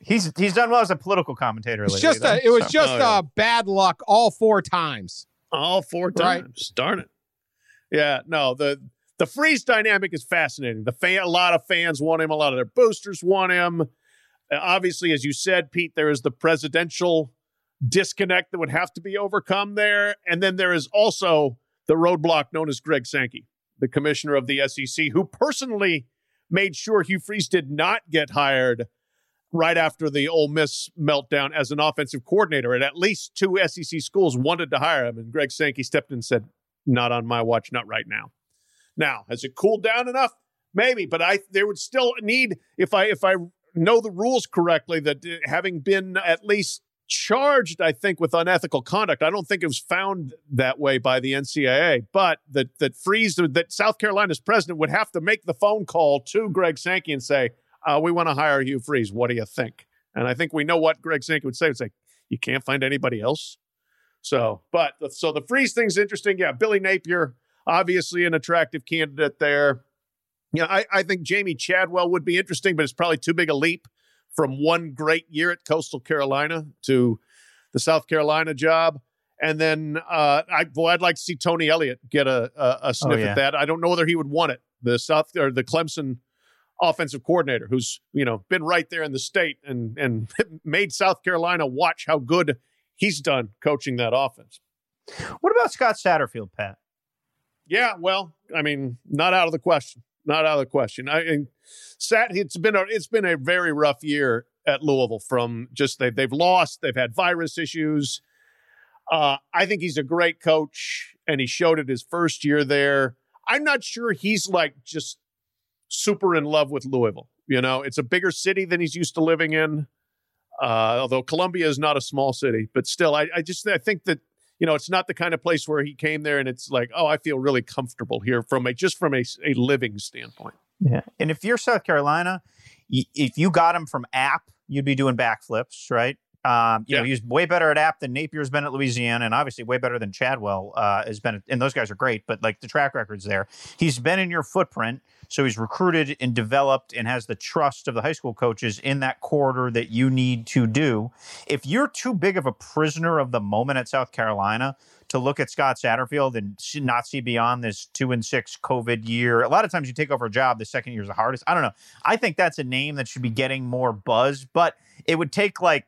He's he's done well as a political commentator. It's lately, just though, a, it was so. just Oh, yeah. uh, bad luck all four times. all four Right. times. Darn it. Yeah, no, the the freeze dynamic is fascinating. The fan, a lot of fans want him. A lot of their boosters want him. Uh, obviously, as you said, Pete, there is the presidential disconnect that would have to be overcome there, and then there is also the roadblock known as Greg Sankey, the commissioner of the SEC, who personally made sure Hugh Freeze did not get hired right after the Ole Miss meltdown as an offensive coordinator. And at least two SEC schools wanted to hire him. And Greg Sankey stepped in and said, Not on my watch, not right now. Now, has it cooled down enough? Maybe, but I there would still need if I if I know the rules correctly that uh, having been at least charged, I think, with unethical conduct. I don't think it was found that way by the NCAA, but that that Freeze that South Carolina's president would have to make the phone call to Greg Sankey and say, uh, "We want to hire Hugh Freeze. What do you think?" And I think we know what Greg Sankey would say. It's like, "You can't find anybody else." So, but so the Freeze thing's interesting. Yeah, Billy Napier, obviously an attractive candidate there. Yeah, I, I think Jamey Chadwell would be interesting, but it's probably too big a leap from one great year at Coastal Carolina to the South Carolina job. And then uh, I, boy, I'd like to see Tony Elliott get a, a, a sniff yeah. at that. I don't know whether he would want it. The South or the Clemson offensive coordinator, who's you know been right there in the state and and made South Carolina watch how good he's done coaching that offense. What about Scott Satterfield, Pat? Yeah, well, I mean, not out of the question. Not out of the question. I and Sat, it's been a it's been a very rough year at Louisville. From just they they've lost, they've had virus issues. Uh, I think he's a great coach, and he showed it his first year there. I'm not sure he's like just super in love with Louisville. You know, it's a bigger city than he's used to living in. Uh, although Columbia is not a small city, but still, I, I just I think that you know it's not the kind of place where he came there and it's like, oh, I feel really comfortable here from a just from a, a living standpoint. Yeah. And if you're South Carolina, y- if you got him from app, you'd be doing backflips, right? Um, you Yeah. know, he's way better at App than Napier's been at Louisiana, and obviously way better than Chadwell uh, has been. And those guys are great, but like the track record's there. He's been in your footprint, so he's recruited and developed and has the trust of the high school coaches in that corridor that you need to do. If you're too big of a prisoner of the moment at South Carolina to look at Scott Satterfield and not see beyond this two and six COVID year, a lot of times you take over a job, the second year is the hardest. I don't know. I think that's a name that should be getting more buzz, but it would take like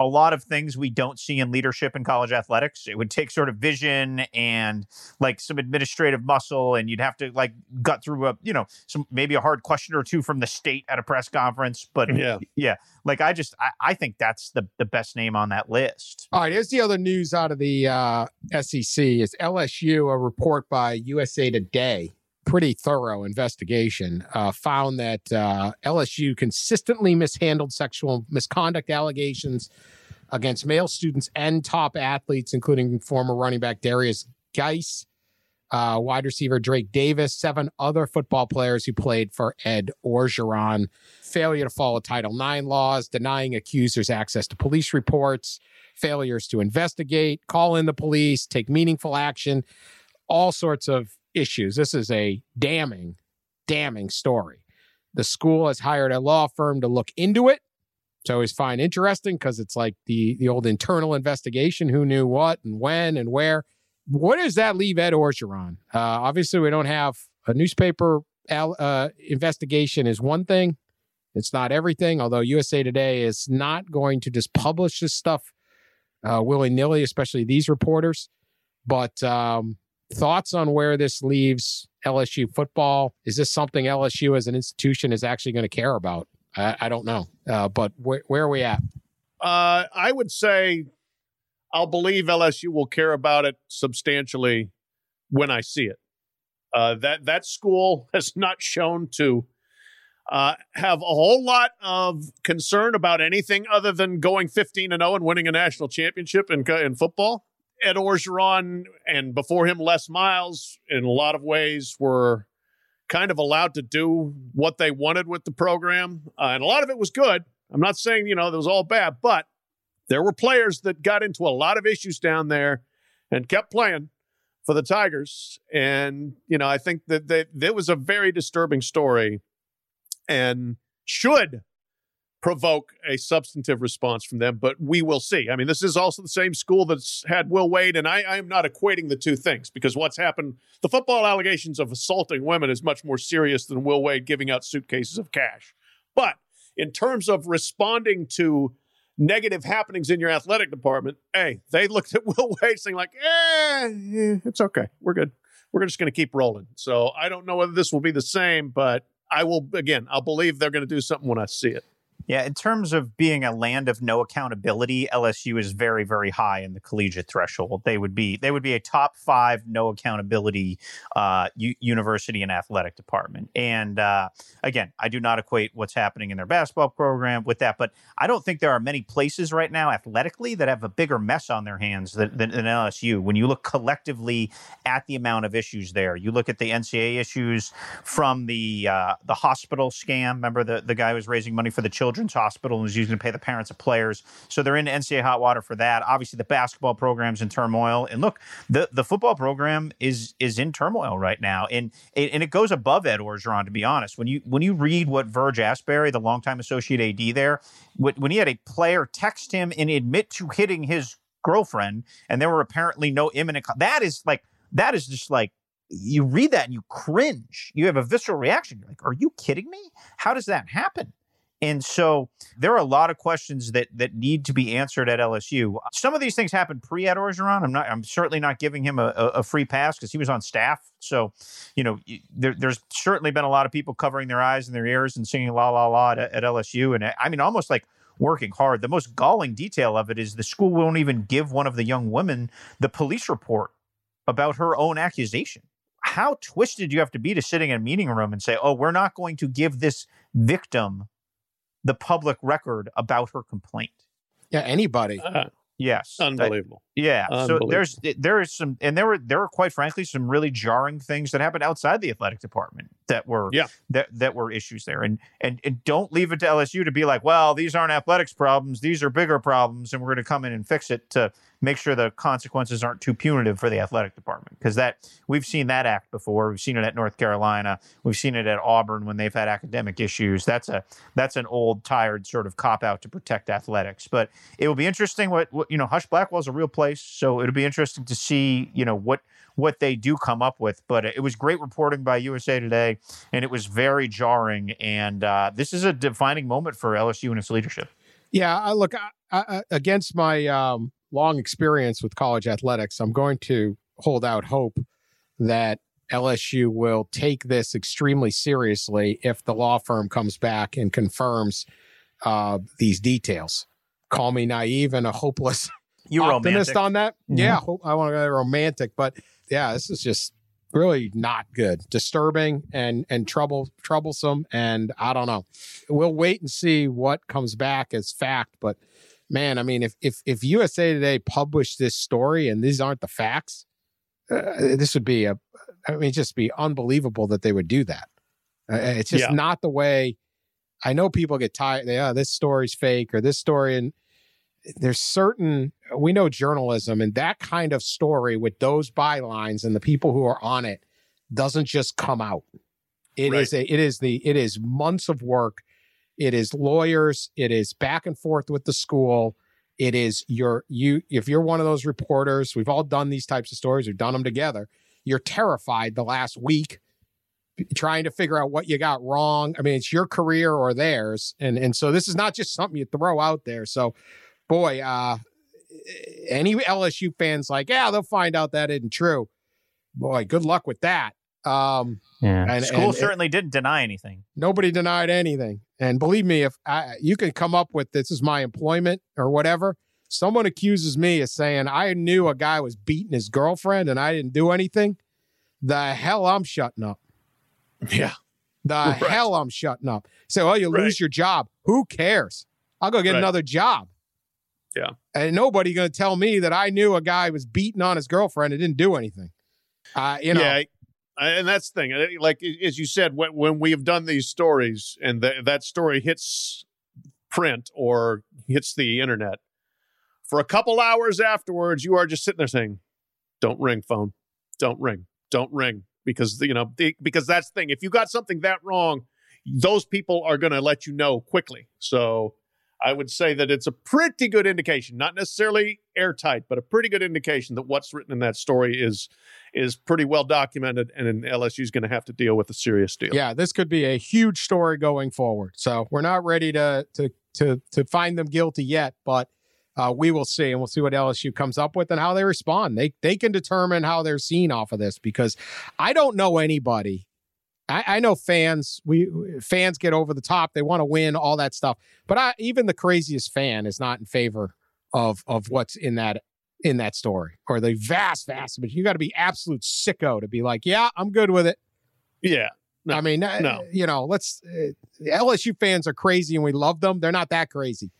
a lot of things we don't see in leadership in college athletics. It would take sort of vision and like some administrative muscle, and you'd have to like gut through a, you know, some maybe a hard question or two from the state at a press conference. But Yeah. yeah, like I just I, I think that's the the best name on that list. All right, here's the other news out of the uh, SEC is LSU, a report by USA Today, pretty thorough investigation, uh, found that uh, LSU consistently mishandled sexual misconduct allegations against male students and top athletes, including former running back Derrius Guice, uh, wide receiver Drake Davis, seven other football players who played for Ed Orgeron. Failure to follow Title IX laws, denying accusers access to police reports, failures to investigate, call in the police, take meaningful action, all sorts of issues. This is a damning, damning story. The school has hired a law firm to look into it. So I always find interesting because it's like the the old internal investigation: who knew what and when and where. What does that leave Ed Orgeron? Uh, obviously, we don't have a newspaper uh, investigation. Is one thing. It's not everything. Although USA Today is not going to just publish this stuff uh, willy nilly, especially these reporters. But um, thoughts on where this leaves LSU football? Is this something LSU as an institution is actually going to care about? I, I don't know. Uh, but where, where are we at? Uh, I would say I'll believe LSU will care about it substantially when I see it. Uh, that that school has not shown to uh, have a whole lot of concern about anything other than going 15 and 0 and winning a national championship in in football. Ed Orgeron and before him Les Miles, in a lot of ways, were kind of allowed to do what they wanted with the program, uh, and a lot of it was good. I'm not saying you know it was all bad, but there were players that got into a lot of issues down there and kept playing for the Tigers. And, you know, I think that that, that was a very disturbing story and should provoke a substantive response from them, but we will see. I mean, this is also the same school that's had Will Wade, and I, I am not equating the two things because what's happened, the football allegations of assaulting women is much more serious than Will Wade giving out suitcases of cash. But in terms of responding to negative happenings in your athletic department, hey, they looked at Will Wade saying like, eh, it's okay. We're good. We're just going to keep rolling. So I don't know whether this will be the same, but I will, again, I'll believe they're going to do something when I see it. Yeah, in terms of being a land of no accountability, LSU is very, very high in the collegiate threshold. They would be they would be a top five no accountability uh, u- university and athletic department. And uh, again, I do not equate what's happening in their basketball program with that, but I don't think there are many places right now athletically that have a bigger mess on their hands than, than, than LSU. When you look collectively at the amount of issues there, you look at the NCAA issues from the uh, the hospital scam. Remember the the guy who was raising money for the children's hospital and was using to pay the parents of players. So they're in NCAA hot water for that. Obviously, the basketball program's in turmoil. And look, the the football program is is in turmoil right now, and and it goes above Ed Orgeron. To be honest, when you when you read what Verge Ausberry, the longtime associate AD there, when he had a player text him and admit to hitting his girlfriend, and there were apparently no imminent. That is like that is just like you read that and you cringe. You have a visceral reaction. You're like, are you kidding me? How does that happen? And so there are a lot of questions that that need to be answered at LSU. Some of these things happened pre Ed Orgeron. I'm not. I'm certainly not giving him a, a free pass because he was on staff. So, you know, there, there's certainly been a lot of people covering their eyes and their ears and singing la la la at, at LSU. And I mean, almost like working hard. The most galling detail of it is the school won't even give one of the young women the police report about her own accusation. How twisted do you have to be to sitting in a meeting room and say, "Oh, we're not going to give this victim the public record about her complaint. Yeah, anybody. Uh, Yes, unbelievable. I, yeah. So there's there is some, and there were there were quite frankly some really jarring things that happened outside the athletic department. that were Yeah. that that were issues there. And and and don't leave it to LSU to be like, well, these aren't athletics problems, these are bigger problems, and we're going to come in and fix it to make sure the consequences aren't too punitive for the athletic department. Because that we've seen that act before. We've seen it at North Carolina. We've seen it at Auburn when they've had academic issues. That's a that's an old, tired sort of cop out to protect athletics. But it will be interesting. What, what you know, Husch Blackwell's a real place, so it'll be interesting to see you know what what they do come up with. But it was great reporting by USA Today, and it was very jarring. And uh, this is a defining moment for LSU and its leadership. Yeah, look I, I, against my um, long experience with college athletics. I'm going to hold out hope that LSU will take this extremely seriously if the law firm comes back and confirms uh, these details. Call me naive and a hopeless You optimist romantic. on that. Mhm. Yeah, I want to go romantic, but yeah, this is just really not good, disturbing and and trouble troublesome, and I don't know. We'll wait and see what comes back as fact, but man, I mean, if if if USA Today published this story and these aren't the facts, uh, this would be a, I mean, just be unbelievable that they would do that. Uh, it's just Yeah. not the way. I know people get tired. They, oh, this story's fake or this story, and there's certain we know journalism and that kind of story with those bylines and the people who are on it doesn't just come out. It is Right. a it is the it is months of work. It is lawyers. It is back and forth with the school. It is your you if you're one of those reporters, we've all done these types of stories, we've done them together. You're terrified the last week trying to figure out what you got wrong. I mean, it's your career or theirs. And and so this is not just something you throw out there. So boy, uh any LSU fans like, yeah, they'll find out that isn't true. Boy, good luck with that. Um Yeah. And- School and it- certainly didn't deny anything. nobody denied anything. And believe me, if I, you can come up with this is my employment or whatever, someone accuses me of saying I knew a guy was beating his girlfriend and I didn't do anything, the hell I'm shutting up. Yeah. The Right. hell I'm shutting up. So, oh, you Right. lose your job. Who cares? I'll go get Right. another job. Yeah. And nobody going to tell me that I knew a guy was beating on his girlfriend and didn't do anything. Uh, you know, yeah, I- and that's the thing. Eh, like as you said, when, we have done these stories and th- that story hits print or hits the internet, for a couple hours afterwards, you are just sitting there saying, "Don't ring phone, don't ring, don't ring," because you know because that's the thing. If you got something that wrong, those people are going to let you know quickly. So. I would say that it's a pretty good indication, not necessarily airtight, but a pretty good indication that what's written in that story is is pretty well documented, and then LSU is going to have to deal with a serious deal. Yeah, this could be a huge story going forward. So we're not ready to to to to find them guilty yet, but uh, we will see, and we'll see what LSU comes up with and how they respond. They they can determine how they're seen off of this because I don't know anybody. I, I know fans. We fans get over the top. They want to win, all that stuff. But I, even the craziest fan is not in favor of of what's in that in that story or the vast vast. But you got to be absolute sicko to be like, yeah, I'm good with it. Yeah, No, I mean, uh, no. you know, let's uh, LSU fans are crazy and we love them. They're not that crazy.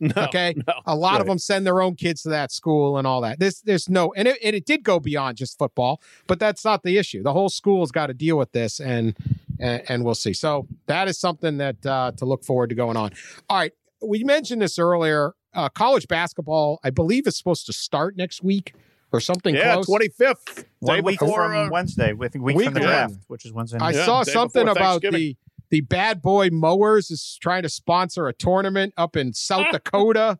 no, Okay. no, A lot of them send their own kids to that school and all that. This, there's no, and it, and it did go beyond just football, but that's not the issue. The whole school's got to deal with this, and, and and we'll see. So that is something that uh, to look forward to going on. All right, we mentioned this earlier. Uh, college basketball, I believe, is supposed to start next week or something Yeah, close. twenty fifth, One week before, from uh, Wednesday, with week, week from the from- draft, which is Wednesday. I. Yeah, saw something about the the Bad Boy Mowers is trying to sponsor a tournament up in South Dakota.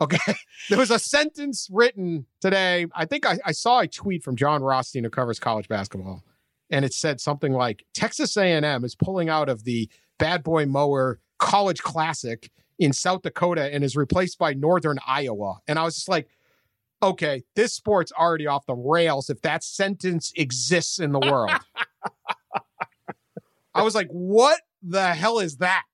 Okay, there was a sentence written today. I think I, I saw a tweet from Jon Rothstein who covers college basketball, and it said something like Texas A&M is pulling out of the Bad Boy Mower College Classic in South Dakota and is replaced by Northern Iowa. And I was just like, okay, this sport's already off the rails if that sentence exists in the world. I was like, what the hell is that?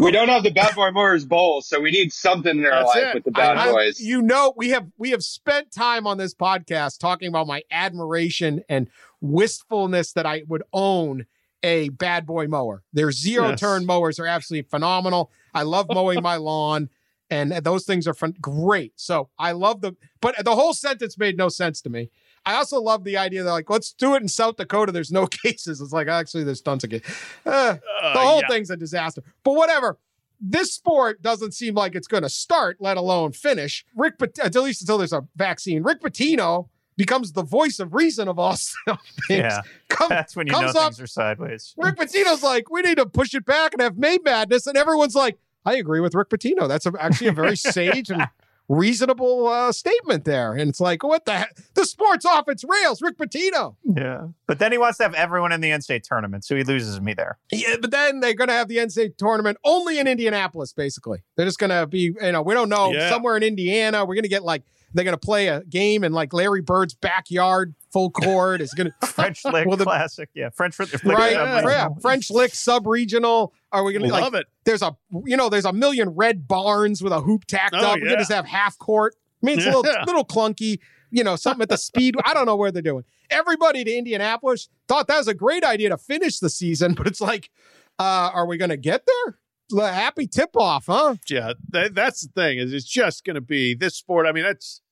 We don't have the Bad Boy Mowers Bowl, so we need something in our That's life it. with the Bad I- Boys. You know, we have we have spent time on this podcast talking about my admiration and wistfulness that I would own a bad boy mower. Their zero Yes. turn mowers are absolutely phenomenal. I love mowing my lawn, and those things are fun- great. So I love the, but the whole sentence made no sense to me. I also love the idea that like let's do it in South Dakota. There's no cases. It's like actually there's tons of cases. Uh, Uh, the whole yeah. thing's a disaster. But whatever. This sport doesn't seem like it's going to start, let alone finish. Rick, at least until there's a vaccine. Rick Pitino becomes the voice of reason of all things. Yeah. Come, That's when you know comes up- things are sideways. Rick Pitino's like, we need to push it back and have May Madness, and everyone's like, I agree with Rick Pitino. That's a, actually a very sage and reasonable uh, statement there. And it's like, what the heck? The sport's off its rails, Rick Pitino. Yeah. But then he wants to have everyone in the NCAA tournament, so he loses me there. Yeah, but then they're going to have the NCAA tournament only in Indianapolis, basically. They're just going to be, you know, we don't know, Yeah. somewhere in Indiana. We're going to get like, they're going to play a game in like Larry Bird's backyard, full court. It's going to, French Lick Well, the- Classic. Yeah. French Lick. right? yeah, Yeah, French Lick sub regional. Are we going to like, Love it. there's a you know there's a million red barns with a hoop tacked Oh, up. We yeah. could just have half court. I mean, it's a little little clunky. You know, something at the speed. I don't know where they're doing. Everybody to Indianapolis thought that was a great idea to finish the season, but it's like, uh, are we going to get there? Happy tip off, huh? Yeah, that, that's the thing. Is it's just going to be this sport. I mean, it's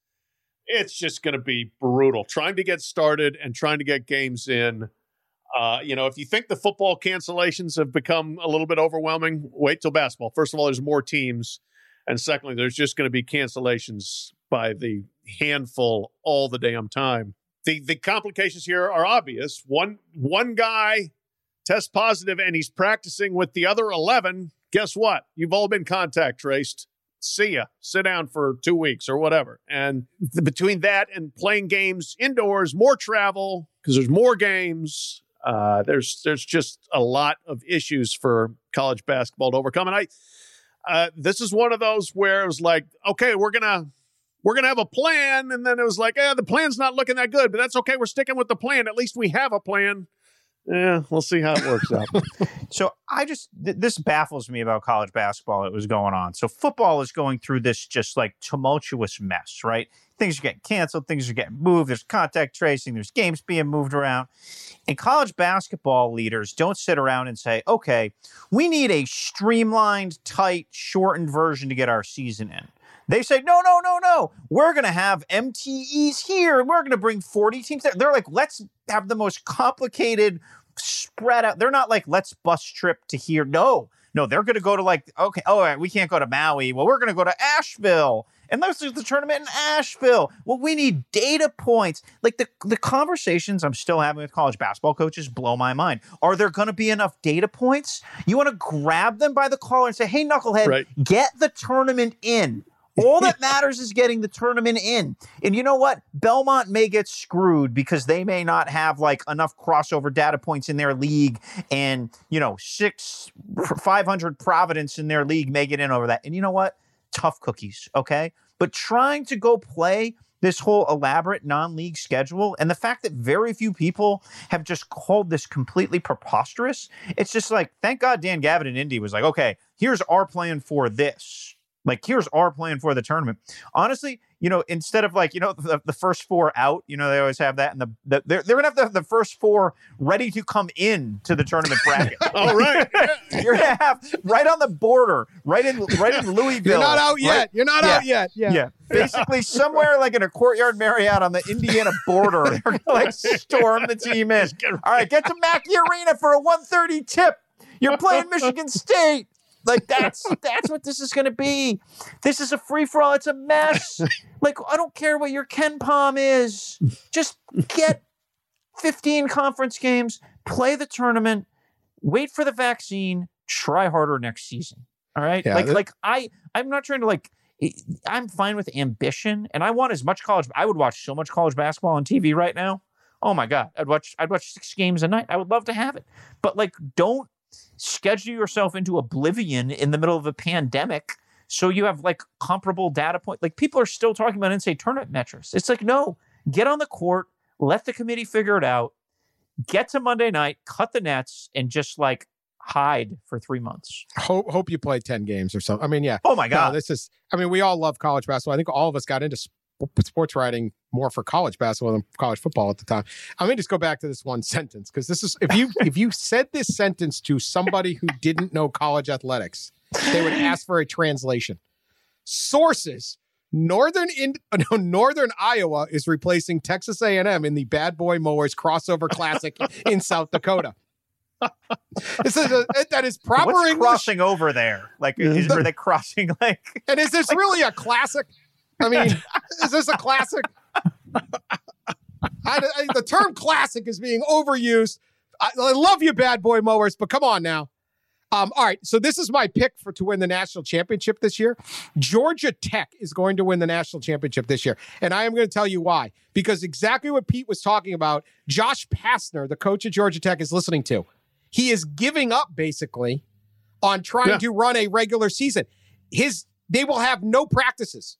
it's just going to be brutal trying to get started and trying to get games in. Uh, you know, if you think the football cancellations have become a little bit overwhelming, wait till basketball. First of all, there's more teams, and secondly, there's just going to be cancellations by the handful all the damn time. The the complications here are obvious. One one guy tests positive and he's practicing with the other 11 guess what? You've all been contact traced. See ya. Sit down for two weeks or whatever. And th- between that and playing games indoors more travel because there's more games uh, there's there's just a lot of issues for college basketball to overcome. And i uh, this is one of those where it was like okay we're gonna we're gonna have a plan. And then it was like eh, the plan's not looking that good but that's okay. We're sticking with the plan. At least we have a plan yeah we'll see how it works out So I just th- this baffles me about college basketball that was going on. So football is going through this just like tumultuous mess, right? Things are getting canceled, things are getting moved, there's contact tracing, there's games being moved around. And college basketball leaders don't sit around and say, "Okay, we need a streamlined, tight, shortened version to get our season in." They say, no, no, no, no. We're going to have MTEs here. and We're going to bring 40 teams there. They're like, let's have the most complicated spread out. They're not like, let's bus trip to here. No, no, they're going to go to like, okay, oh, all right, we can't go to Maui. Well, we're going to go to Asheville. And let's do the tournament in Asheville. Well, we need data points. Like the, the conversations I'm still having with college basketball coaches blow my mind. Are there going to be enough data points? You want to grab them by the collar and say, hey, knucklehead, Right. get the tournament in. All that matters is getting the tournament in. And you know what? Belmont may get screwed because they may not have like enough crossover data points in their league. And, you know, six, 500 Providence in their league may get in over that. And you know what? Tough cookies. Okay. But trying to go play this whole elaborate non-league schedule and the fact that very few people have just called this completely preposterous it's just like thank god dan gavitt in indy was like okay here's our plan for this like here's our plan for the tournament honestly you know instead of like you know the, the first four out you know they always have that and the, the they're, they're gonna have the, the first four ready to come in to the tournament bracket all right you're gonna have right on the border right in right in louisville You're not out right- yet. You're not Yeah. out yet. Yeah. yeah. Basically, somewhere like in a courtyard Marriott on the Indiana border, they're gonna like storm the team in. All right, get to Mackey Arena for a 130 tip. You're playing Michigan State. Like that's that's what this is gonna be. This is a free for all. It's a mess. Like I don't care what your KenPom is. Just get 15 conference games, play the tournament, wait for the vaccine, try harder next season. All right. Yeah, like that- like I I'm not trying to like I'm fine with ambition and I want as much college I would watch so much college basketball on TV right now. Oh my god. I'd watch I'd watch 6 games a night. I would love to have it. But like don't schedule yourself into oblivion in the middle of a pandemic so you have like comparable data point. Like people are still talking about NCAA tournament metrics. It's like no, get on the court, let the committee figure it out. Get to Monday night, cut the nets and just like hide for 3 months. Hope hope you play ten games or something. I mean, yeah. Oh my No, god. this is. I mean, we all love college basketball. I think all of us got into sports writing more for college basketball than college football at the time. I'm gonna just go back to this one sentence because this is if you if you said this sentence to somebody who didn't know college athletics, they would ask for a translation. Sources Northern in, no, Northern Iowa is replacing Texas A&M in the Bad Boy Mowers crossover classic in South Dakota. this is a, that is proper What's English. crossing over there? Like, is, are they crossing like? And is this really a classic? I mean, is this a classic? I, I- the term classic is being overused. I, I love you, bad boy mowers, but come on now. Um, all right, so this is my pick for to win the national championship this year. Georgia Tech is going to win the national championship this year, and I am going to tell you why. Because exactly what Pete was talking about, Josh Pastner, the coach of Georgia Tech, is listening to. He is giving up basically on trying Yeah. to run a regular season. His they will have no practices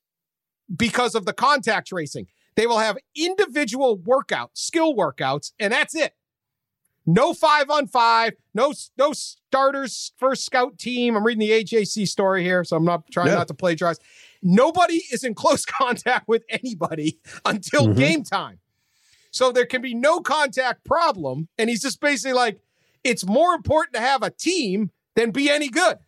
because of the contact tracing. They will have individual workouts, skill workouts, and that's it. No five on five, no no starters first scout team. I'm reading the AJC story here, so I'm not trying not to plagiarize. Nobody is in close contact with anybody until Mhm. game time. So there can be no contact problem. And he's just basically like, it's more important to have a team than be any good.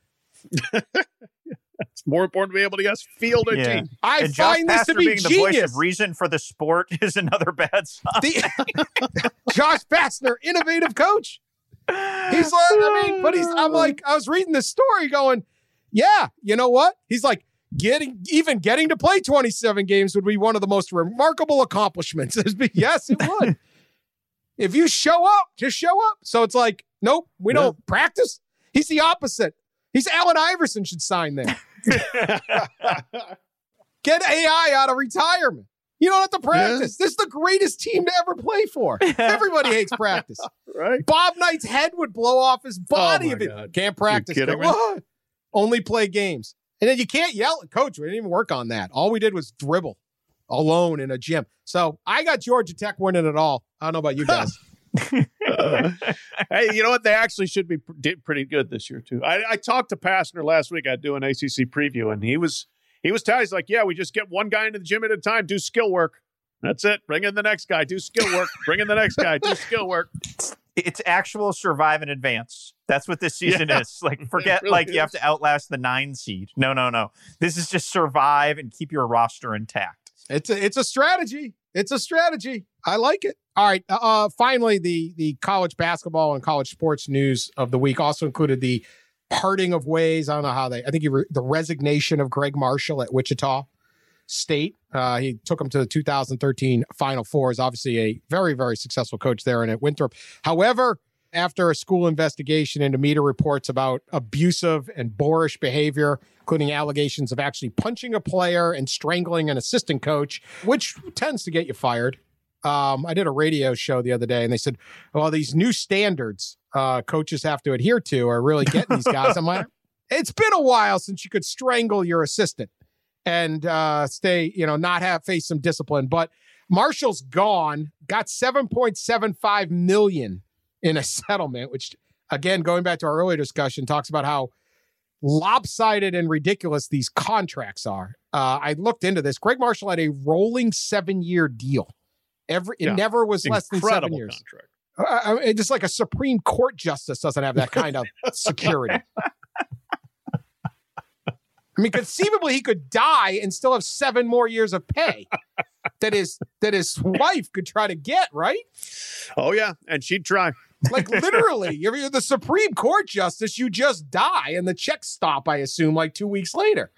It's more important to be able to yes, field a Yeah. team. I and Josh find this to be being the voice of reason for the sport is another bad sign. The- Josh Pastner, innovative coach. He's like, I mean, but he's, I'm like, I was reading this story going, yeah, you know what? He's like, getting, even getting to play 27 games would be one of the most remarkable accomplishments. Yes, it would. if you show up, just show up. So it's like, nope, we Yeah. don't practice. He's the opposite. He's Allen Iverson should sign there. Get AI out of retirement. You don't have to practice. This is the greatest team to ever play for. Everybody hates practice. right? Bob Knight's head would blow off his oh, body my if it God. can't practice. "What?" Only play games. And then you can't yell at coach. We didn't even work on that. All we did was dribble alone in a gym. So I got Georgia Tech winning it all. I don't know about you guys. hey, you know what? They actually should be pr- did pretty good this year too. I, I talked to Pastner last week. I do an ACC preview, and he was he was telling. He's like, "Yeah, we just get one guy into the gym at a time, do skill work. That's it. Bring in the next guy, do skill work. Bring in the next guy, do skill work. it's actual survive and advance. That's what this season Yeah. is. Like forget really like you have to outlast the nine seed. No, no, no. This is just survive and keep your roster intact. It's a it's a strategy. It's a strategy. I like it. All right. Uh, uh, finally, the the college basketball and college sports news of the week also included the parting of ways. I don't know how they. I think re, the resignation of Gregg Marshall at Wichita State. Uh, he took him to the 2013 Final Four. Is obviously a very very successful coach there and at Winthrop. However. After a school investigation into media reports about abusive and boorish behavior, including allegations of actually punching a player and strangling an assistant coach, which tends to get you fired. Um, I did a radio show the other day, and they said, "Well, these new standards uh, coaches have to adhere to are really getting these guys." I'm like, "It's been a while since you could strangle your assistant and uh, stay, you know, not have face some discipline." But Marshall's gone. Got 7.75 million in a settlement, which, again, going back to our earlier discussion, talks about how lopsided and ridiculous these contracts are. Uh, I looked into this. Gregg Marshall had a rolling seven year deal. Every it Yeah. never was less than seven Incredible years. contract. Uh, I mean, just like a Supreme Court justice doesn't have that kind of security. I mean, conceivably, he could die and still have seven more years of pay that his that his wife could try to get. Right? Oh yeah, and she'd try. Like literally, you're, you're the Supreme Court justice. You just die, and the checks stop. I assume like two weeks later.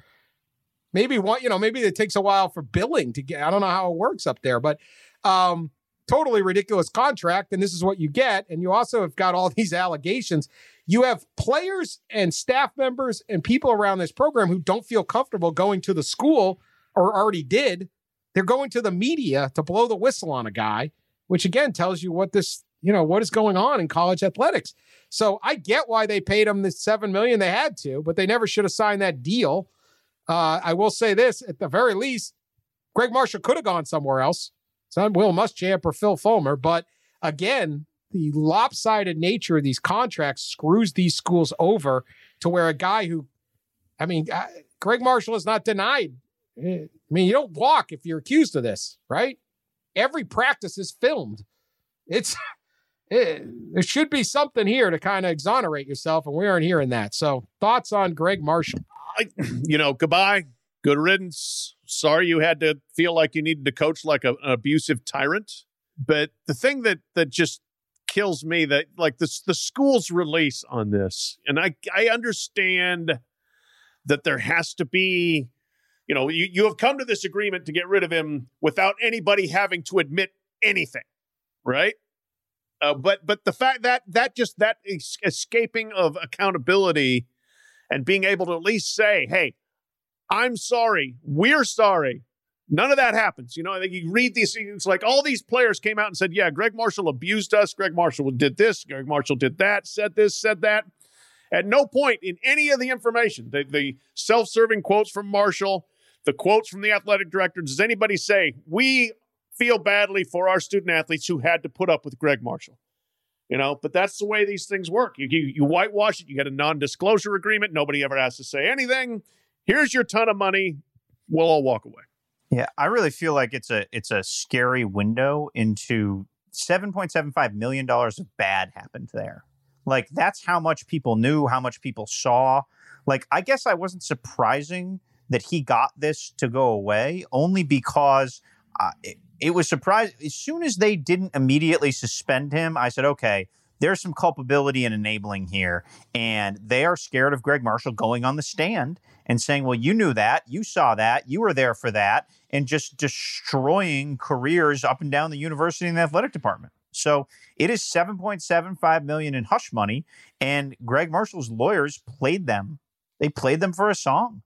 Maybe one, you know, maybe it takes a while for billing to get. I don't know how it works up there, but um, totally ridiculous contract. And this is what you get. And you also have got all these allegations. You have players and staff members and people around this program who don't feel comfortable going to the school or already did. They're going to the media to blow the whistle on a guy, which again tells you what this, you know, what is going on in college athletics. So I get why they paid him the seven million they had to, but they never should have signed that deal. Uh, I will say this: at the very least, Gregg Marshall could have gone somewhere else. Not Will Muschamp or Phil Fulmer, but again, the lopsided nature of these contracts screws these schools over to where a guy who, I mean, uh, Gregg Marshall is not denied. Eh, I mean, you don't walk if you're accused of this, right? Every practice is filmed. It's there should be something here to kind of exonerate yourself, and we aren't hearing that. So, thoughts on Gregg Marshall? I, you know, goodbye. Good riddance. Sorry you had to feel like you needed to coach like a, an abusive tyrant. But the thing that that just kills me that like this the school's release on this, and I I understand that there has to be, you know, you, you have come to this agreement to get rid of him without anybody having to admit anything, right? Uh, but but the fact that that just that es- escaping of accountability and being able to at least say, "Hey, I'm sorry, we're sorry." None of that happens. You know, I think you read these things like all these players came out and said, "Yeah, Gregg Marshall abused us. Gregg Marshall did this. Gregg Marshall did that. Said this. Said that." At no point in any of the information, the, the self-serving quotes from Marshall, the quotes from the athletic director, does anybody say we feel badly for our student athletes who had to put up with Gregg Marshall. You know, but that's the way these things work. You, you, you whitewash it, you get a non disclosure agreement. Nobody ever has to say anything. Here's your ton of money. We'll all walk away. Yeah, I really feel like it's a it's a scary window into seven point seven five million dollars of bad happened there. Like that's how much people knew, how much people saw. Like I guess I wasn't surprising that he got this to go away, only because uh, it was surprising. As soon as they didn't immediately suspend him, I said, okay, there's some culpability and enabling here. And they are scared of Gregg Marshall going on the stand and saying, well, you knew that, you saw that, you were there for that, and just destroying careers up and down the university and the athletic department. So it is 7.75 million in hush money, and Gregg Marshall's lawyers played them. They played them for a song.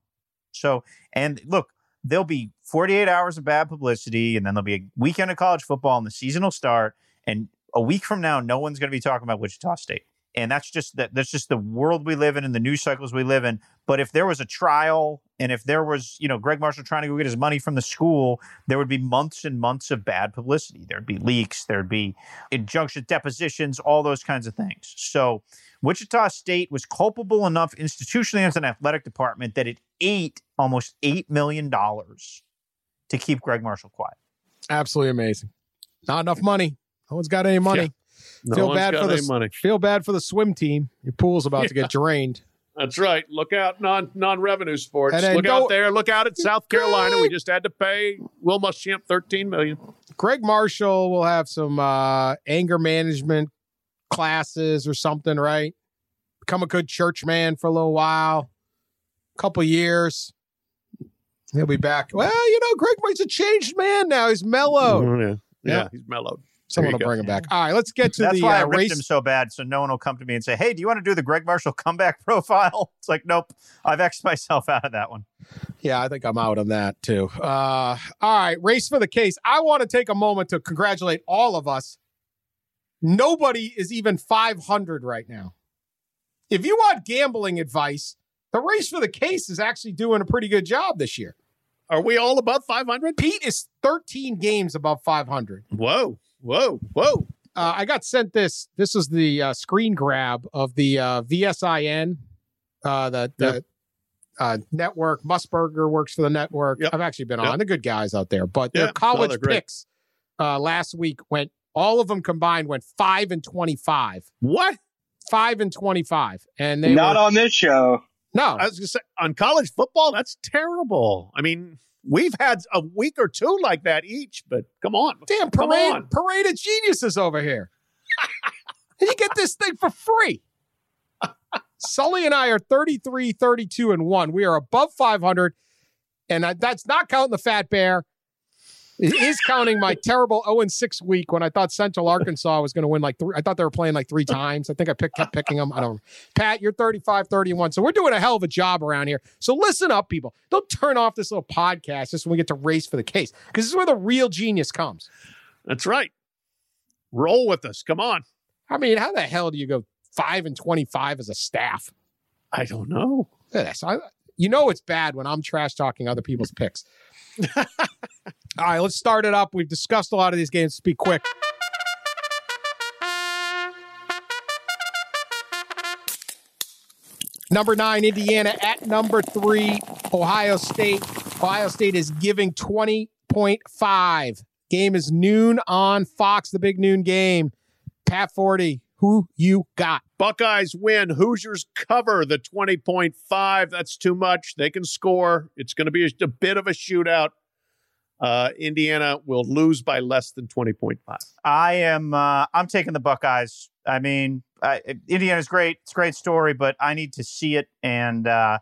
So, and look, there'll be 48 hours of bad publicity, and then there'll be a weekend of college football, and the season will start. And a week from now, no one's going to be talking about Wichita State. And that's just that that's just the world we live in and the news cycles we live in. But if there was a trial and if there was, you know, Gregg Marshall trying to go get his money from the school, there would be months and months of bad publicity. There'd be leaks, there'd be injunction depositions, all those kinds of things. So Wichita State was culpable enough institutionally as an athletic department that it ate almost $8 million to keep Gregg Marshall quiet. Absolutely amazing. Not enough money. No one's got any money. Yeah. No feel bad for the money. feel bad for the swim team. Your pool's about to get drained. That's right. Look out, non non revenue sports. And then Look out there. Look out at South Carolina. We just had to pay Will Muschamp thirteen million. Gregg Marshall will have some uh, anger management classes or something, right? Become a good church man for a little while, couple years. He'll be back. Well, you know, Gregg Marshall's a changed man now. He's mellowed. Oh, yeah. yeah, Yeah. he's mellowed. Someone will go. bring him back. All right, let's get to the. That's the why I uh, ripped race. him so bad, so no one will come to me and say, "Hey, do you want to do the Gregg Marshall comeback profile?" It's like, nope, I've X'd myself out of that one. Yeah, I think I'm out on that too. Uh, all right, race for the case. I want to take a moment to congratulate all of us. Nobody is even 500 right now. If you want gambling advice, the race for the case is actually doing a pretty good job this year. Are we all above five hundred? Pete is 13 games above 500. Whoa, whoa, whoa! Uh, I got sent this. This was the uh, screen grab of the uh, VSIN, uh, the, the Yep. uh, network. Musburger works for the network. Yep. I've actually been Yep. on. The good guys out there, but their Yeah. Oh, college they're picks uh, last week went. All of them combined went five and twenty-five. What? Five and twenty-five, and they Not were, on this show. no. I was gonna say on college football, that's terrible. I mean, we've had a week or two like that each, but come on, Damn come parade, on. parade of geniuses over here. and you get this thing for free. Sully and I are 33, 32, and 1. We are above 500. And that's not counting the fat bear. It is counting my terrible 0 and 6 week when I thought Central Arkansas was going to win like three. I thought they were playing like three times. I think I picked, kept picking them. I don't Pat, you're 35, 31. So we're doing a hell of a job around here. So listen up, people. Don't turn off this little podcast just when we get to race for the case because this is where the real genius comes. That's right. Roll with us. Come on. I mean, how the hell do you go five and twenty-five as a staff? I don't know. This. I, you know it's bad when I'm trash talking other people's picks. All right, let's start it up. We've discussed a lot of these games. Let's be quick. Number nine, Indiana at number three, Ohio State. Ohio State is giving 20.5. Game is noon on Fox, the big noon game. Pat Forde, who you got? Buckeyes win. Hoosiers cover the 20.5. That's too much. They can score. It's going to be a, bit of a shootout. Uh, Indiana will lose by less than 20.5. I am. Uh, I'm taking the Buckeyes. I mean, I, Indiana's great. It's a great story, but I need to see it. And uh,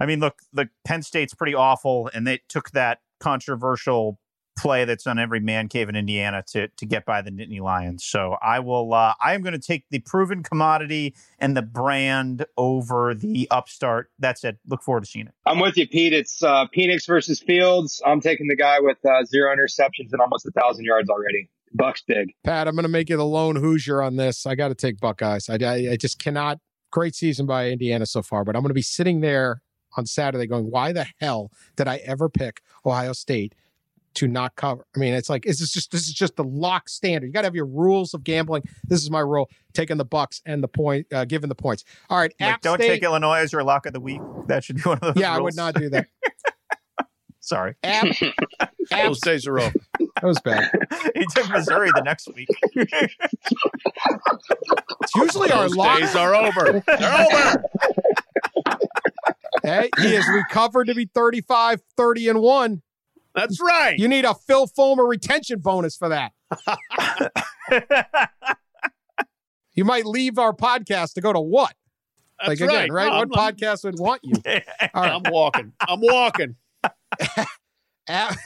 I mean, look, the Penn State's pretty awful, and they took that controversial play that's on every man cave in Indiana to to get by the Nittany Lions. So I will. Uh, I am going to take the proven commodity and the brand over the upstart. That's it. Look forward to seeing it. I'm with you, Pete. It's uh, Penix versus Fields. I'm taking the guy with uh, zero interceptions and almost a thousand yards already. Bucks big. Pat, I'm going to make you the lone Hoosier on this. I got to take Buckeyes. I, I, I just cannot. Great season by Indiana so far, but I'm going to be sitting there on Saturday going, why the hell did I ever pick Ohio State to not cover. I mean, it's like this is just this is just the lock standard. You got to have your rules of gambling. This is my rule: taking the Bucks and the point, uh, giving the points. All right, like, don't State, take Illinois as your lock of the week. That should be one of those. Yeah, rules. I would not do that. Sorry, App, Those days are over. That was bad. he took Missouri the next week. It's usually our Those lock. days are over. They're over. Hey, he is recovered to be 35, 30, and one. That's right. You need a Phil Fulmer retention bonus for that. You might leave our podcast to go to what? That's like again, right? No, what I'm, podcast would want you? All right. I'm walking. I'm walking. App,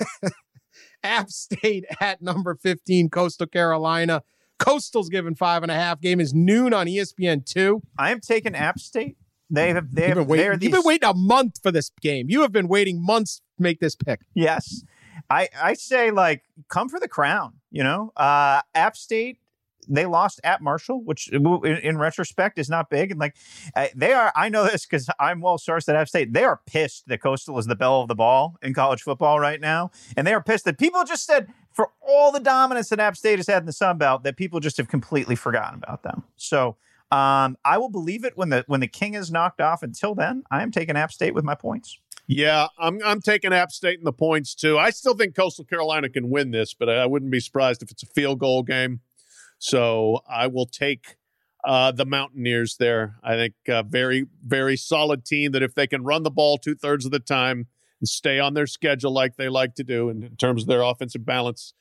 App State at number 15, Coastal Carolina. Coastal's given five and a half. Game is noon on ESPN two. I am taking App State. They have. They You've been, waiting, these, you've been waiting a month for this game. You have been waiting months to make this pick. Yes, I. I say like come for the crown. You know, uh, App State. They lost at Marshall, which in, retrospect is not big. And like they are, I know this because I'm well sourced at App State. They are pissed that Coastal is the belle of the ball in college football right now, and they are pissed that people just said for all the dominance that App State has had in the Sun Belt that people just have completely forgotten about them. So um, I will believe it when the when the king is knocked off. Until then, I am taking App State with my points. Yeah, I'm I'm taking App State in the points too. I still think Coastal Carolina can win this, but I wouldn't be surprised if it's a field goal game. So I will take uh, the Mountaineers there. I think a very very solid team that if they can run the ball two thirds of the time and stay on their schedule like they like to do, in terms of their offensive balance,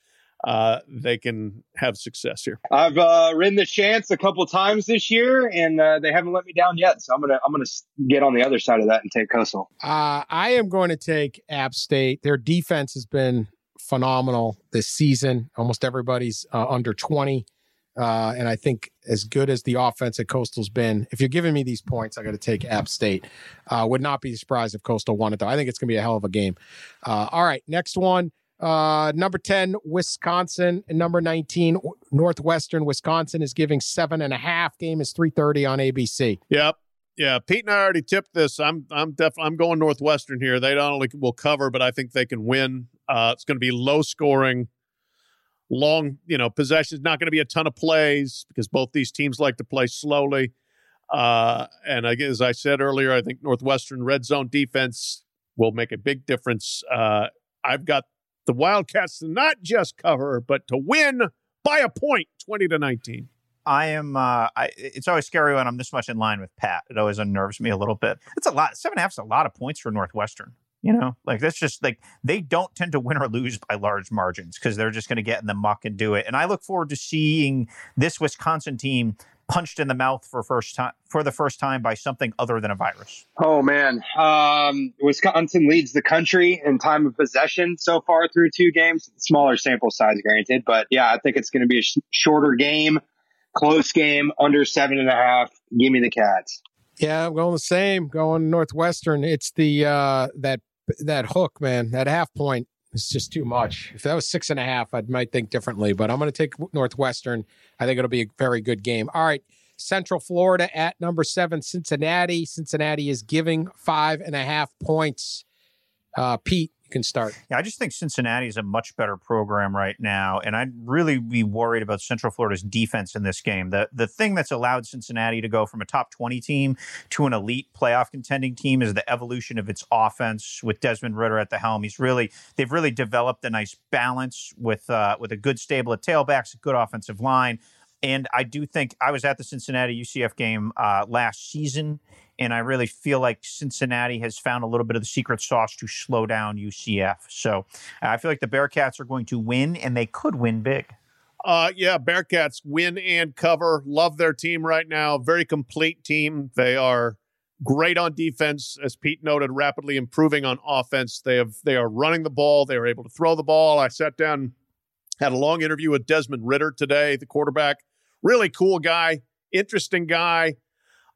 uh, they can have success here. I've uh, ridden the Chants a couple times this year, and uh, they haven't let me down yet. So I'm gonna I'm gonna get on the other side of that and take Coastal. Uh, I am going to take App State. Their defense has been phenomenal this season. Almost everybody's uh, under 20. Uh, and I think as good as the offense at Coastal's been, if you're giving me these points, I got to take App State. Uh, would not be surprised if Coastal won it, though. I think it's going to be a hell of a game. Uh, all right, next one. Uh, number 10, Wisconsin. Number 19, Northwestern. Wisconsin is giving seven and a half. Game is 3.30 on ABC. Yep. Yeah, Pete and I already tipped this. I'm I'm def- I'm going Northwestern here. They not only will cover, but I think they can win. Uh, it's going to be low scoring, long you know possessions. Not going to be a ton of plays because both these teams like to play slowly. Uh, and I, as I said earlier, I think Northwestern red zone defense will make a big difference. Uh, I've got the Wildcats to not just cover, but to win by a point, twenty to nineteen. I am. Uh, I, it's always scary when I'm this much in line with Pat. It always unnerves me a little bit. It's a lot. Seven and a half is a lot of points for Northwestern. You know, like that's just like they don't tend to win or lose by large margins because they're just going to get in the muck and do it. And I look forward to seeing this Wisconsin team punched in the mouth for first time for the first time by something other than a virus. Oh man, um, Wisconsin leads the country in time of possession so far through two games. Smaller sample size, granted, but yeah, I think it's going to be a sh- shorter game, close game, under seven and a half. Give me the Cats. Yeah, I'm going the same. Going Northwestern. It's the uh that that hook, man. That half point is just too much. If that was six and a half, I might think differently. But I'm going to take Northwestern. I think it'll be a very good game. All right, Central Florida at number seven, Cincinnati. Cincinnati is giving five and a half points. Uh, Pete, you can start. Yeah, I just think Cincinnati is a much better program right now, and I'd really be worried about Central Florida's defense in this game. The the thing that's allowed Cincinnati to go from a top twenty team to an elite playoff contending team is the evolution of its offense with Desmond Ridder at the helm. He's really they've really developed a nice balance with uh, with a good stable of tailbacks, a good offensive line. And I do think I was at the Cincinnati UCF game uh, last season, and I really feel like Cincinnati has found a little bit of the secret sauce to slow down UCF. So uh, I feel like the Bearcats are going to win, and they could win big. Uh, yeah, Bearcats win and cover. Love their team right now. Very complete team. They are great on defense, as Pete noted, rapidly improving on offense. They have they are running the ball. They are able to throw the ball. I sat down, had a long interview with Desmond Ridder today, the quarterback. Really cool guy, interesting guy.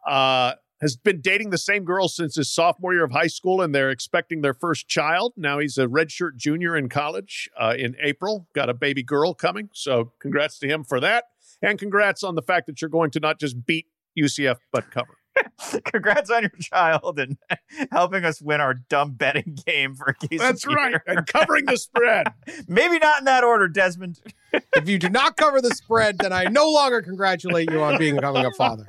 Uh, has been dating the same girl since his sophomore year of high school, and they're expecting their first child. Now he's a redshirt junior in college uh, in April. Got a baby girl coming. So congrats to him for that. And congrats on the fact that you're going to not just beat UCF, but cover. Congrats on your child and helping us win our dumb betting game for case. That's right. And covering the spread. Maybe not in that order, Desmond. if you do not cover the spread, then I no longer congratulate you on becoming a father.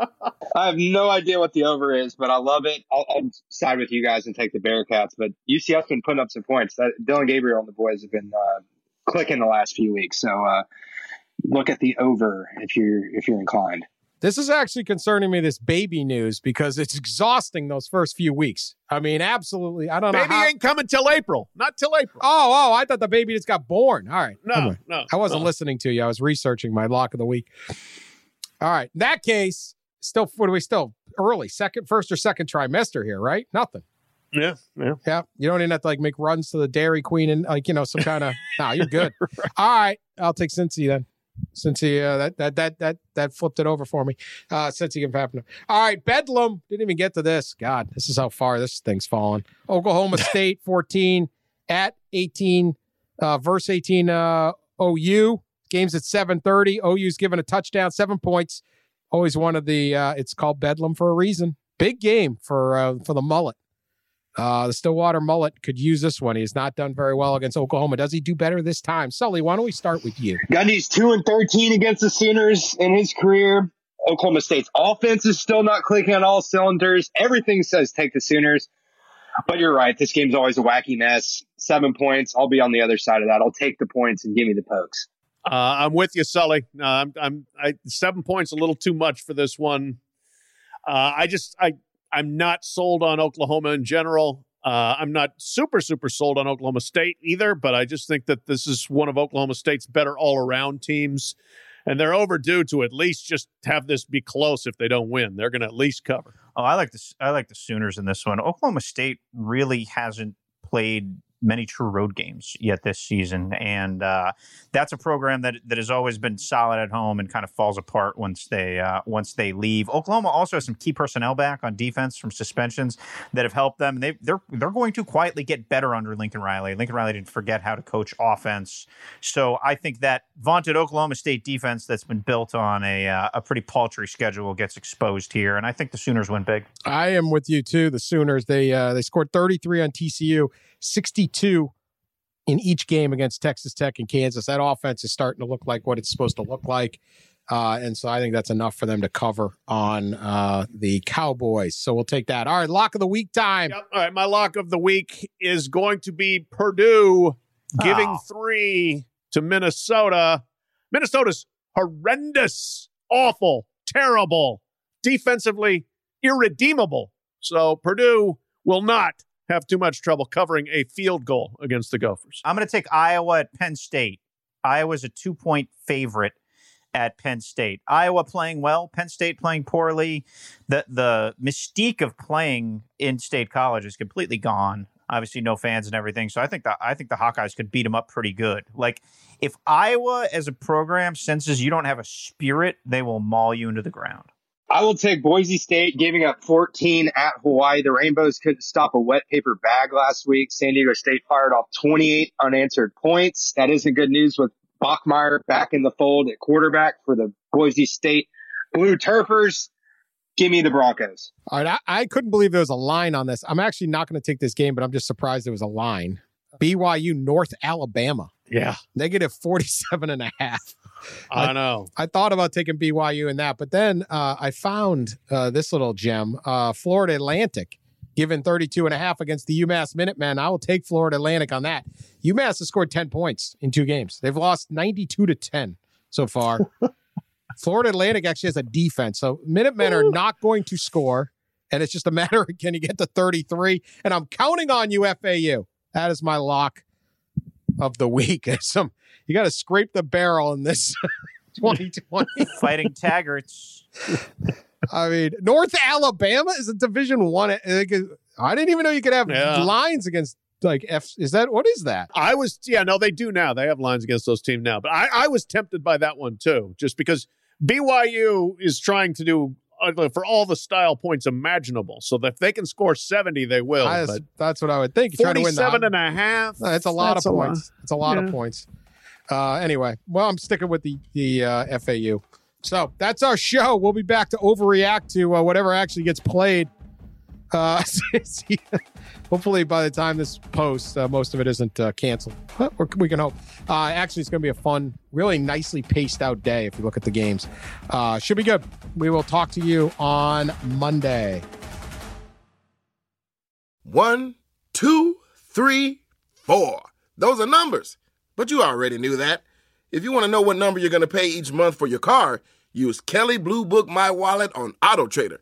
I have no idea what the over is, but I love it. I'll, I'll side with you guys and take the Bearcats. But UCF's been putting up some points. That, Dillon Gabriel and the boys have been uh, clicking the last few weeks. So uh, look at the over if you're if you're inclined. This is actually concerning me, this baby news, because it's exhausting those first few weeks. I mean, absolutely. I don't baby know. Baby ain't coming till April. Not till April. Oh, oh, I thought the baby just got born. All right. No, anyway, no. I wasn't no. listening to you. I was researching my lock of the week. All right. In that case, still, what are we still early? Second, first or second trimester here, right? Nothing. Yeah, yeah, yeah. You don't even have to like make runs to the Dairy Queen and like you know some kind of. no, you're good. right. All right, I'll take Cincy then since he uh, that that that that that flipped it over for me. Uh, since he can happen. All right, Bedlam didn't even get to this. God, this is how far this thing's fallen. Oklahoma State 14 at 18 uh, verse 18 uh, OU. Games at 7:30. OU's given a touchdown, seven points. Always one of the. Uh, it's called Bedlam for a reason. Big game for uh, for the mullet. Uh, the Stillwater Mullet could use this one. He has not done very well against Oklahoma. Does he do better this time? Sully, why don't we start with you? Gundy's 2 and 13 against the Sooners in his career. Oklahoma State's offense is still not clicking on all cylinders. Everything says take the Sooners. But you're right. This game's always a wacky mess. Seven points. I'll be on the other side of that. I'll take the points and give me the pokes. Uh, I'm with you, Sully. Uh, I'm, I'm I, seven points a little too much for this one. Uh, I just I I'm not sold on Oklahoma in general. Uh, I'm not super, super sold on Oklahoma State either, but I just think that this is one of Oklahoma State's better all around teams. And they're overdue to at least just have this be close if they don't win. They're going to at least cover. Oh, I like this. I like the Sooners in this one. Oklahoma State really hasn't played many true road games yet this season, and uh, that's a program that that has always been solid at home and kind of falls apart once they uh, once they leave. Oklahoma also has some key personnel back on defense from suspensions that have helped them. They they're they're going to quietly get better under Lincoln Riley. Lincoln Riley didn't forget how to coach offense, so I think that vaunted Oklahoma State defense that's been built on a uh, a pretty paltry schedule gets exposed here, and I think the Sooners win big. I am with you too. The Sooners they uh, they scored 33 on TCU. 62 in each game against Texas Tech and Kansas. That offense is starting to look like what it's supposed to look like. Uh, and so I think that's enough for them to cover on uh, the Cowboys. So we'll take that. All right, lock of the week time. Yep. All right, my lock of the week is going to be Purdue giving oh. three to Minnesota. Minnesota's horrendous, awful, terrible, defensively irredeemable. So Purdue will not have too much trouble covering a field goal against the Gophers. I'm going to take Iowa at Penn State. Iowa's a two point favorite at Penn State. Iowa playing well, Penn State playing poorly. The the mystique of playing in state college is completely gone. Obviously, no fans and everything. So I think the I think the Hawkeyes could beat them up pretty good. Like if Iowa as a program senses you don't have a spirit, they will maul you into the ground. I will take Boise State giving up 14 at Hawaii. The Rainbows couldn't stop a wet paper bag last week. San Diego State fired off 28 unanswered points. That isn't good news with Bachmeier back in the fold at quarterback for the Boise State Blue Turfers. Give me the Broncos. All right. I, I couldn't believe there was a line on this. I'm actually not going to take this game, but I'm just surprised there was a line. BYU North Alabama. Yeah. Negative 47 and a half. I, I know. I thought about taking BYU in that, but then uh, I found uh, this little gem, uh, Florida Atlantic, given 32 and a half against the UMass Minutemen. I will take Florida Atlantic on that. UMass has scored 10 points in two games. They've lost 92 to 10 so far. Florida Atlantic actually has a defense. So Minutemen are not going to score. And it's just a matter of can you get to 33? And I'm counting on you, FAU. That is my lock of the week. Some you got to scrape the barrel in this 2020. Fighting Taggarts. I mean, North Alabama is a Division One. I. I didn't even know you could have Yeah. lines against like F. Is that what is that? I was, yeah, no, they do now. They have lines against those teams now. But I, I was tempted by that one too, just because BYU is trying to do for all the style points imaginable. So if they can score 70, they will. I- but that's what I would think. You're trying to win the 47 and a half. No, It's a lot that's of points. It's a lot Yeah. of points. Uh, anyway, well, I'm sticking with the the uh, FAU. So that's our show. We'll be back to overreact to uh, whatever actually gets played. Uh, hopefully, by the time this posts, uh, most of it isn't uh, canceled. But we can hope. Uh, actually, it's going to be a fun, really nicely paced out day if you look at the games. Uh, should be good. We will talk to you on Monday. One, two, three, four. Those are numbers. But you already knew that. If you want to know what number you're going to pay each month for your car, use Kelley Blue Book My Wallet on Auto Trader.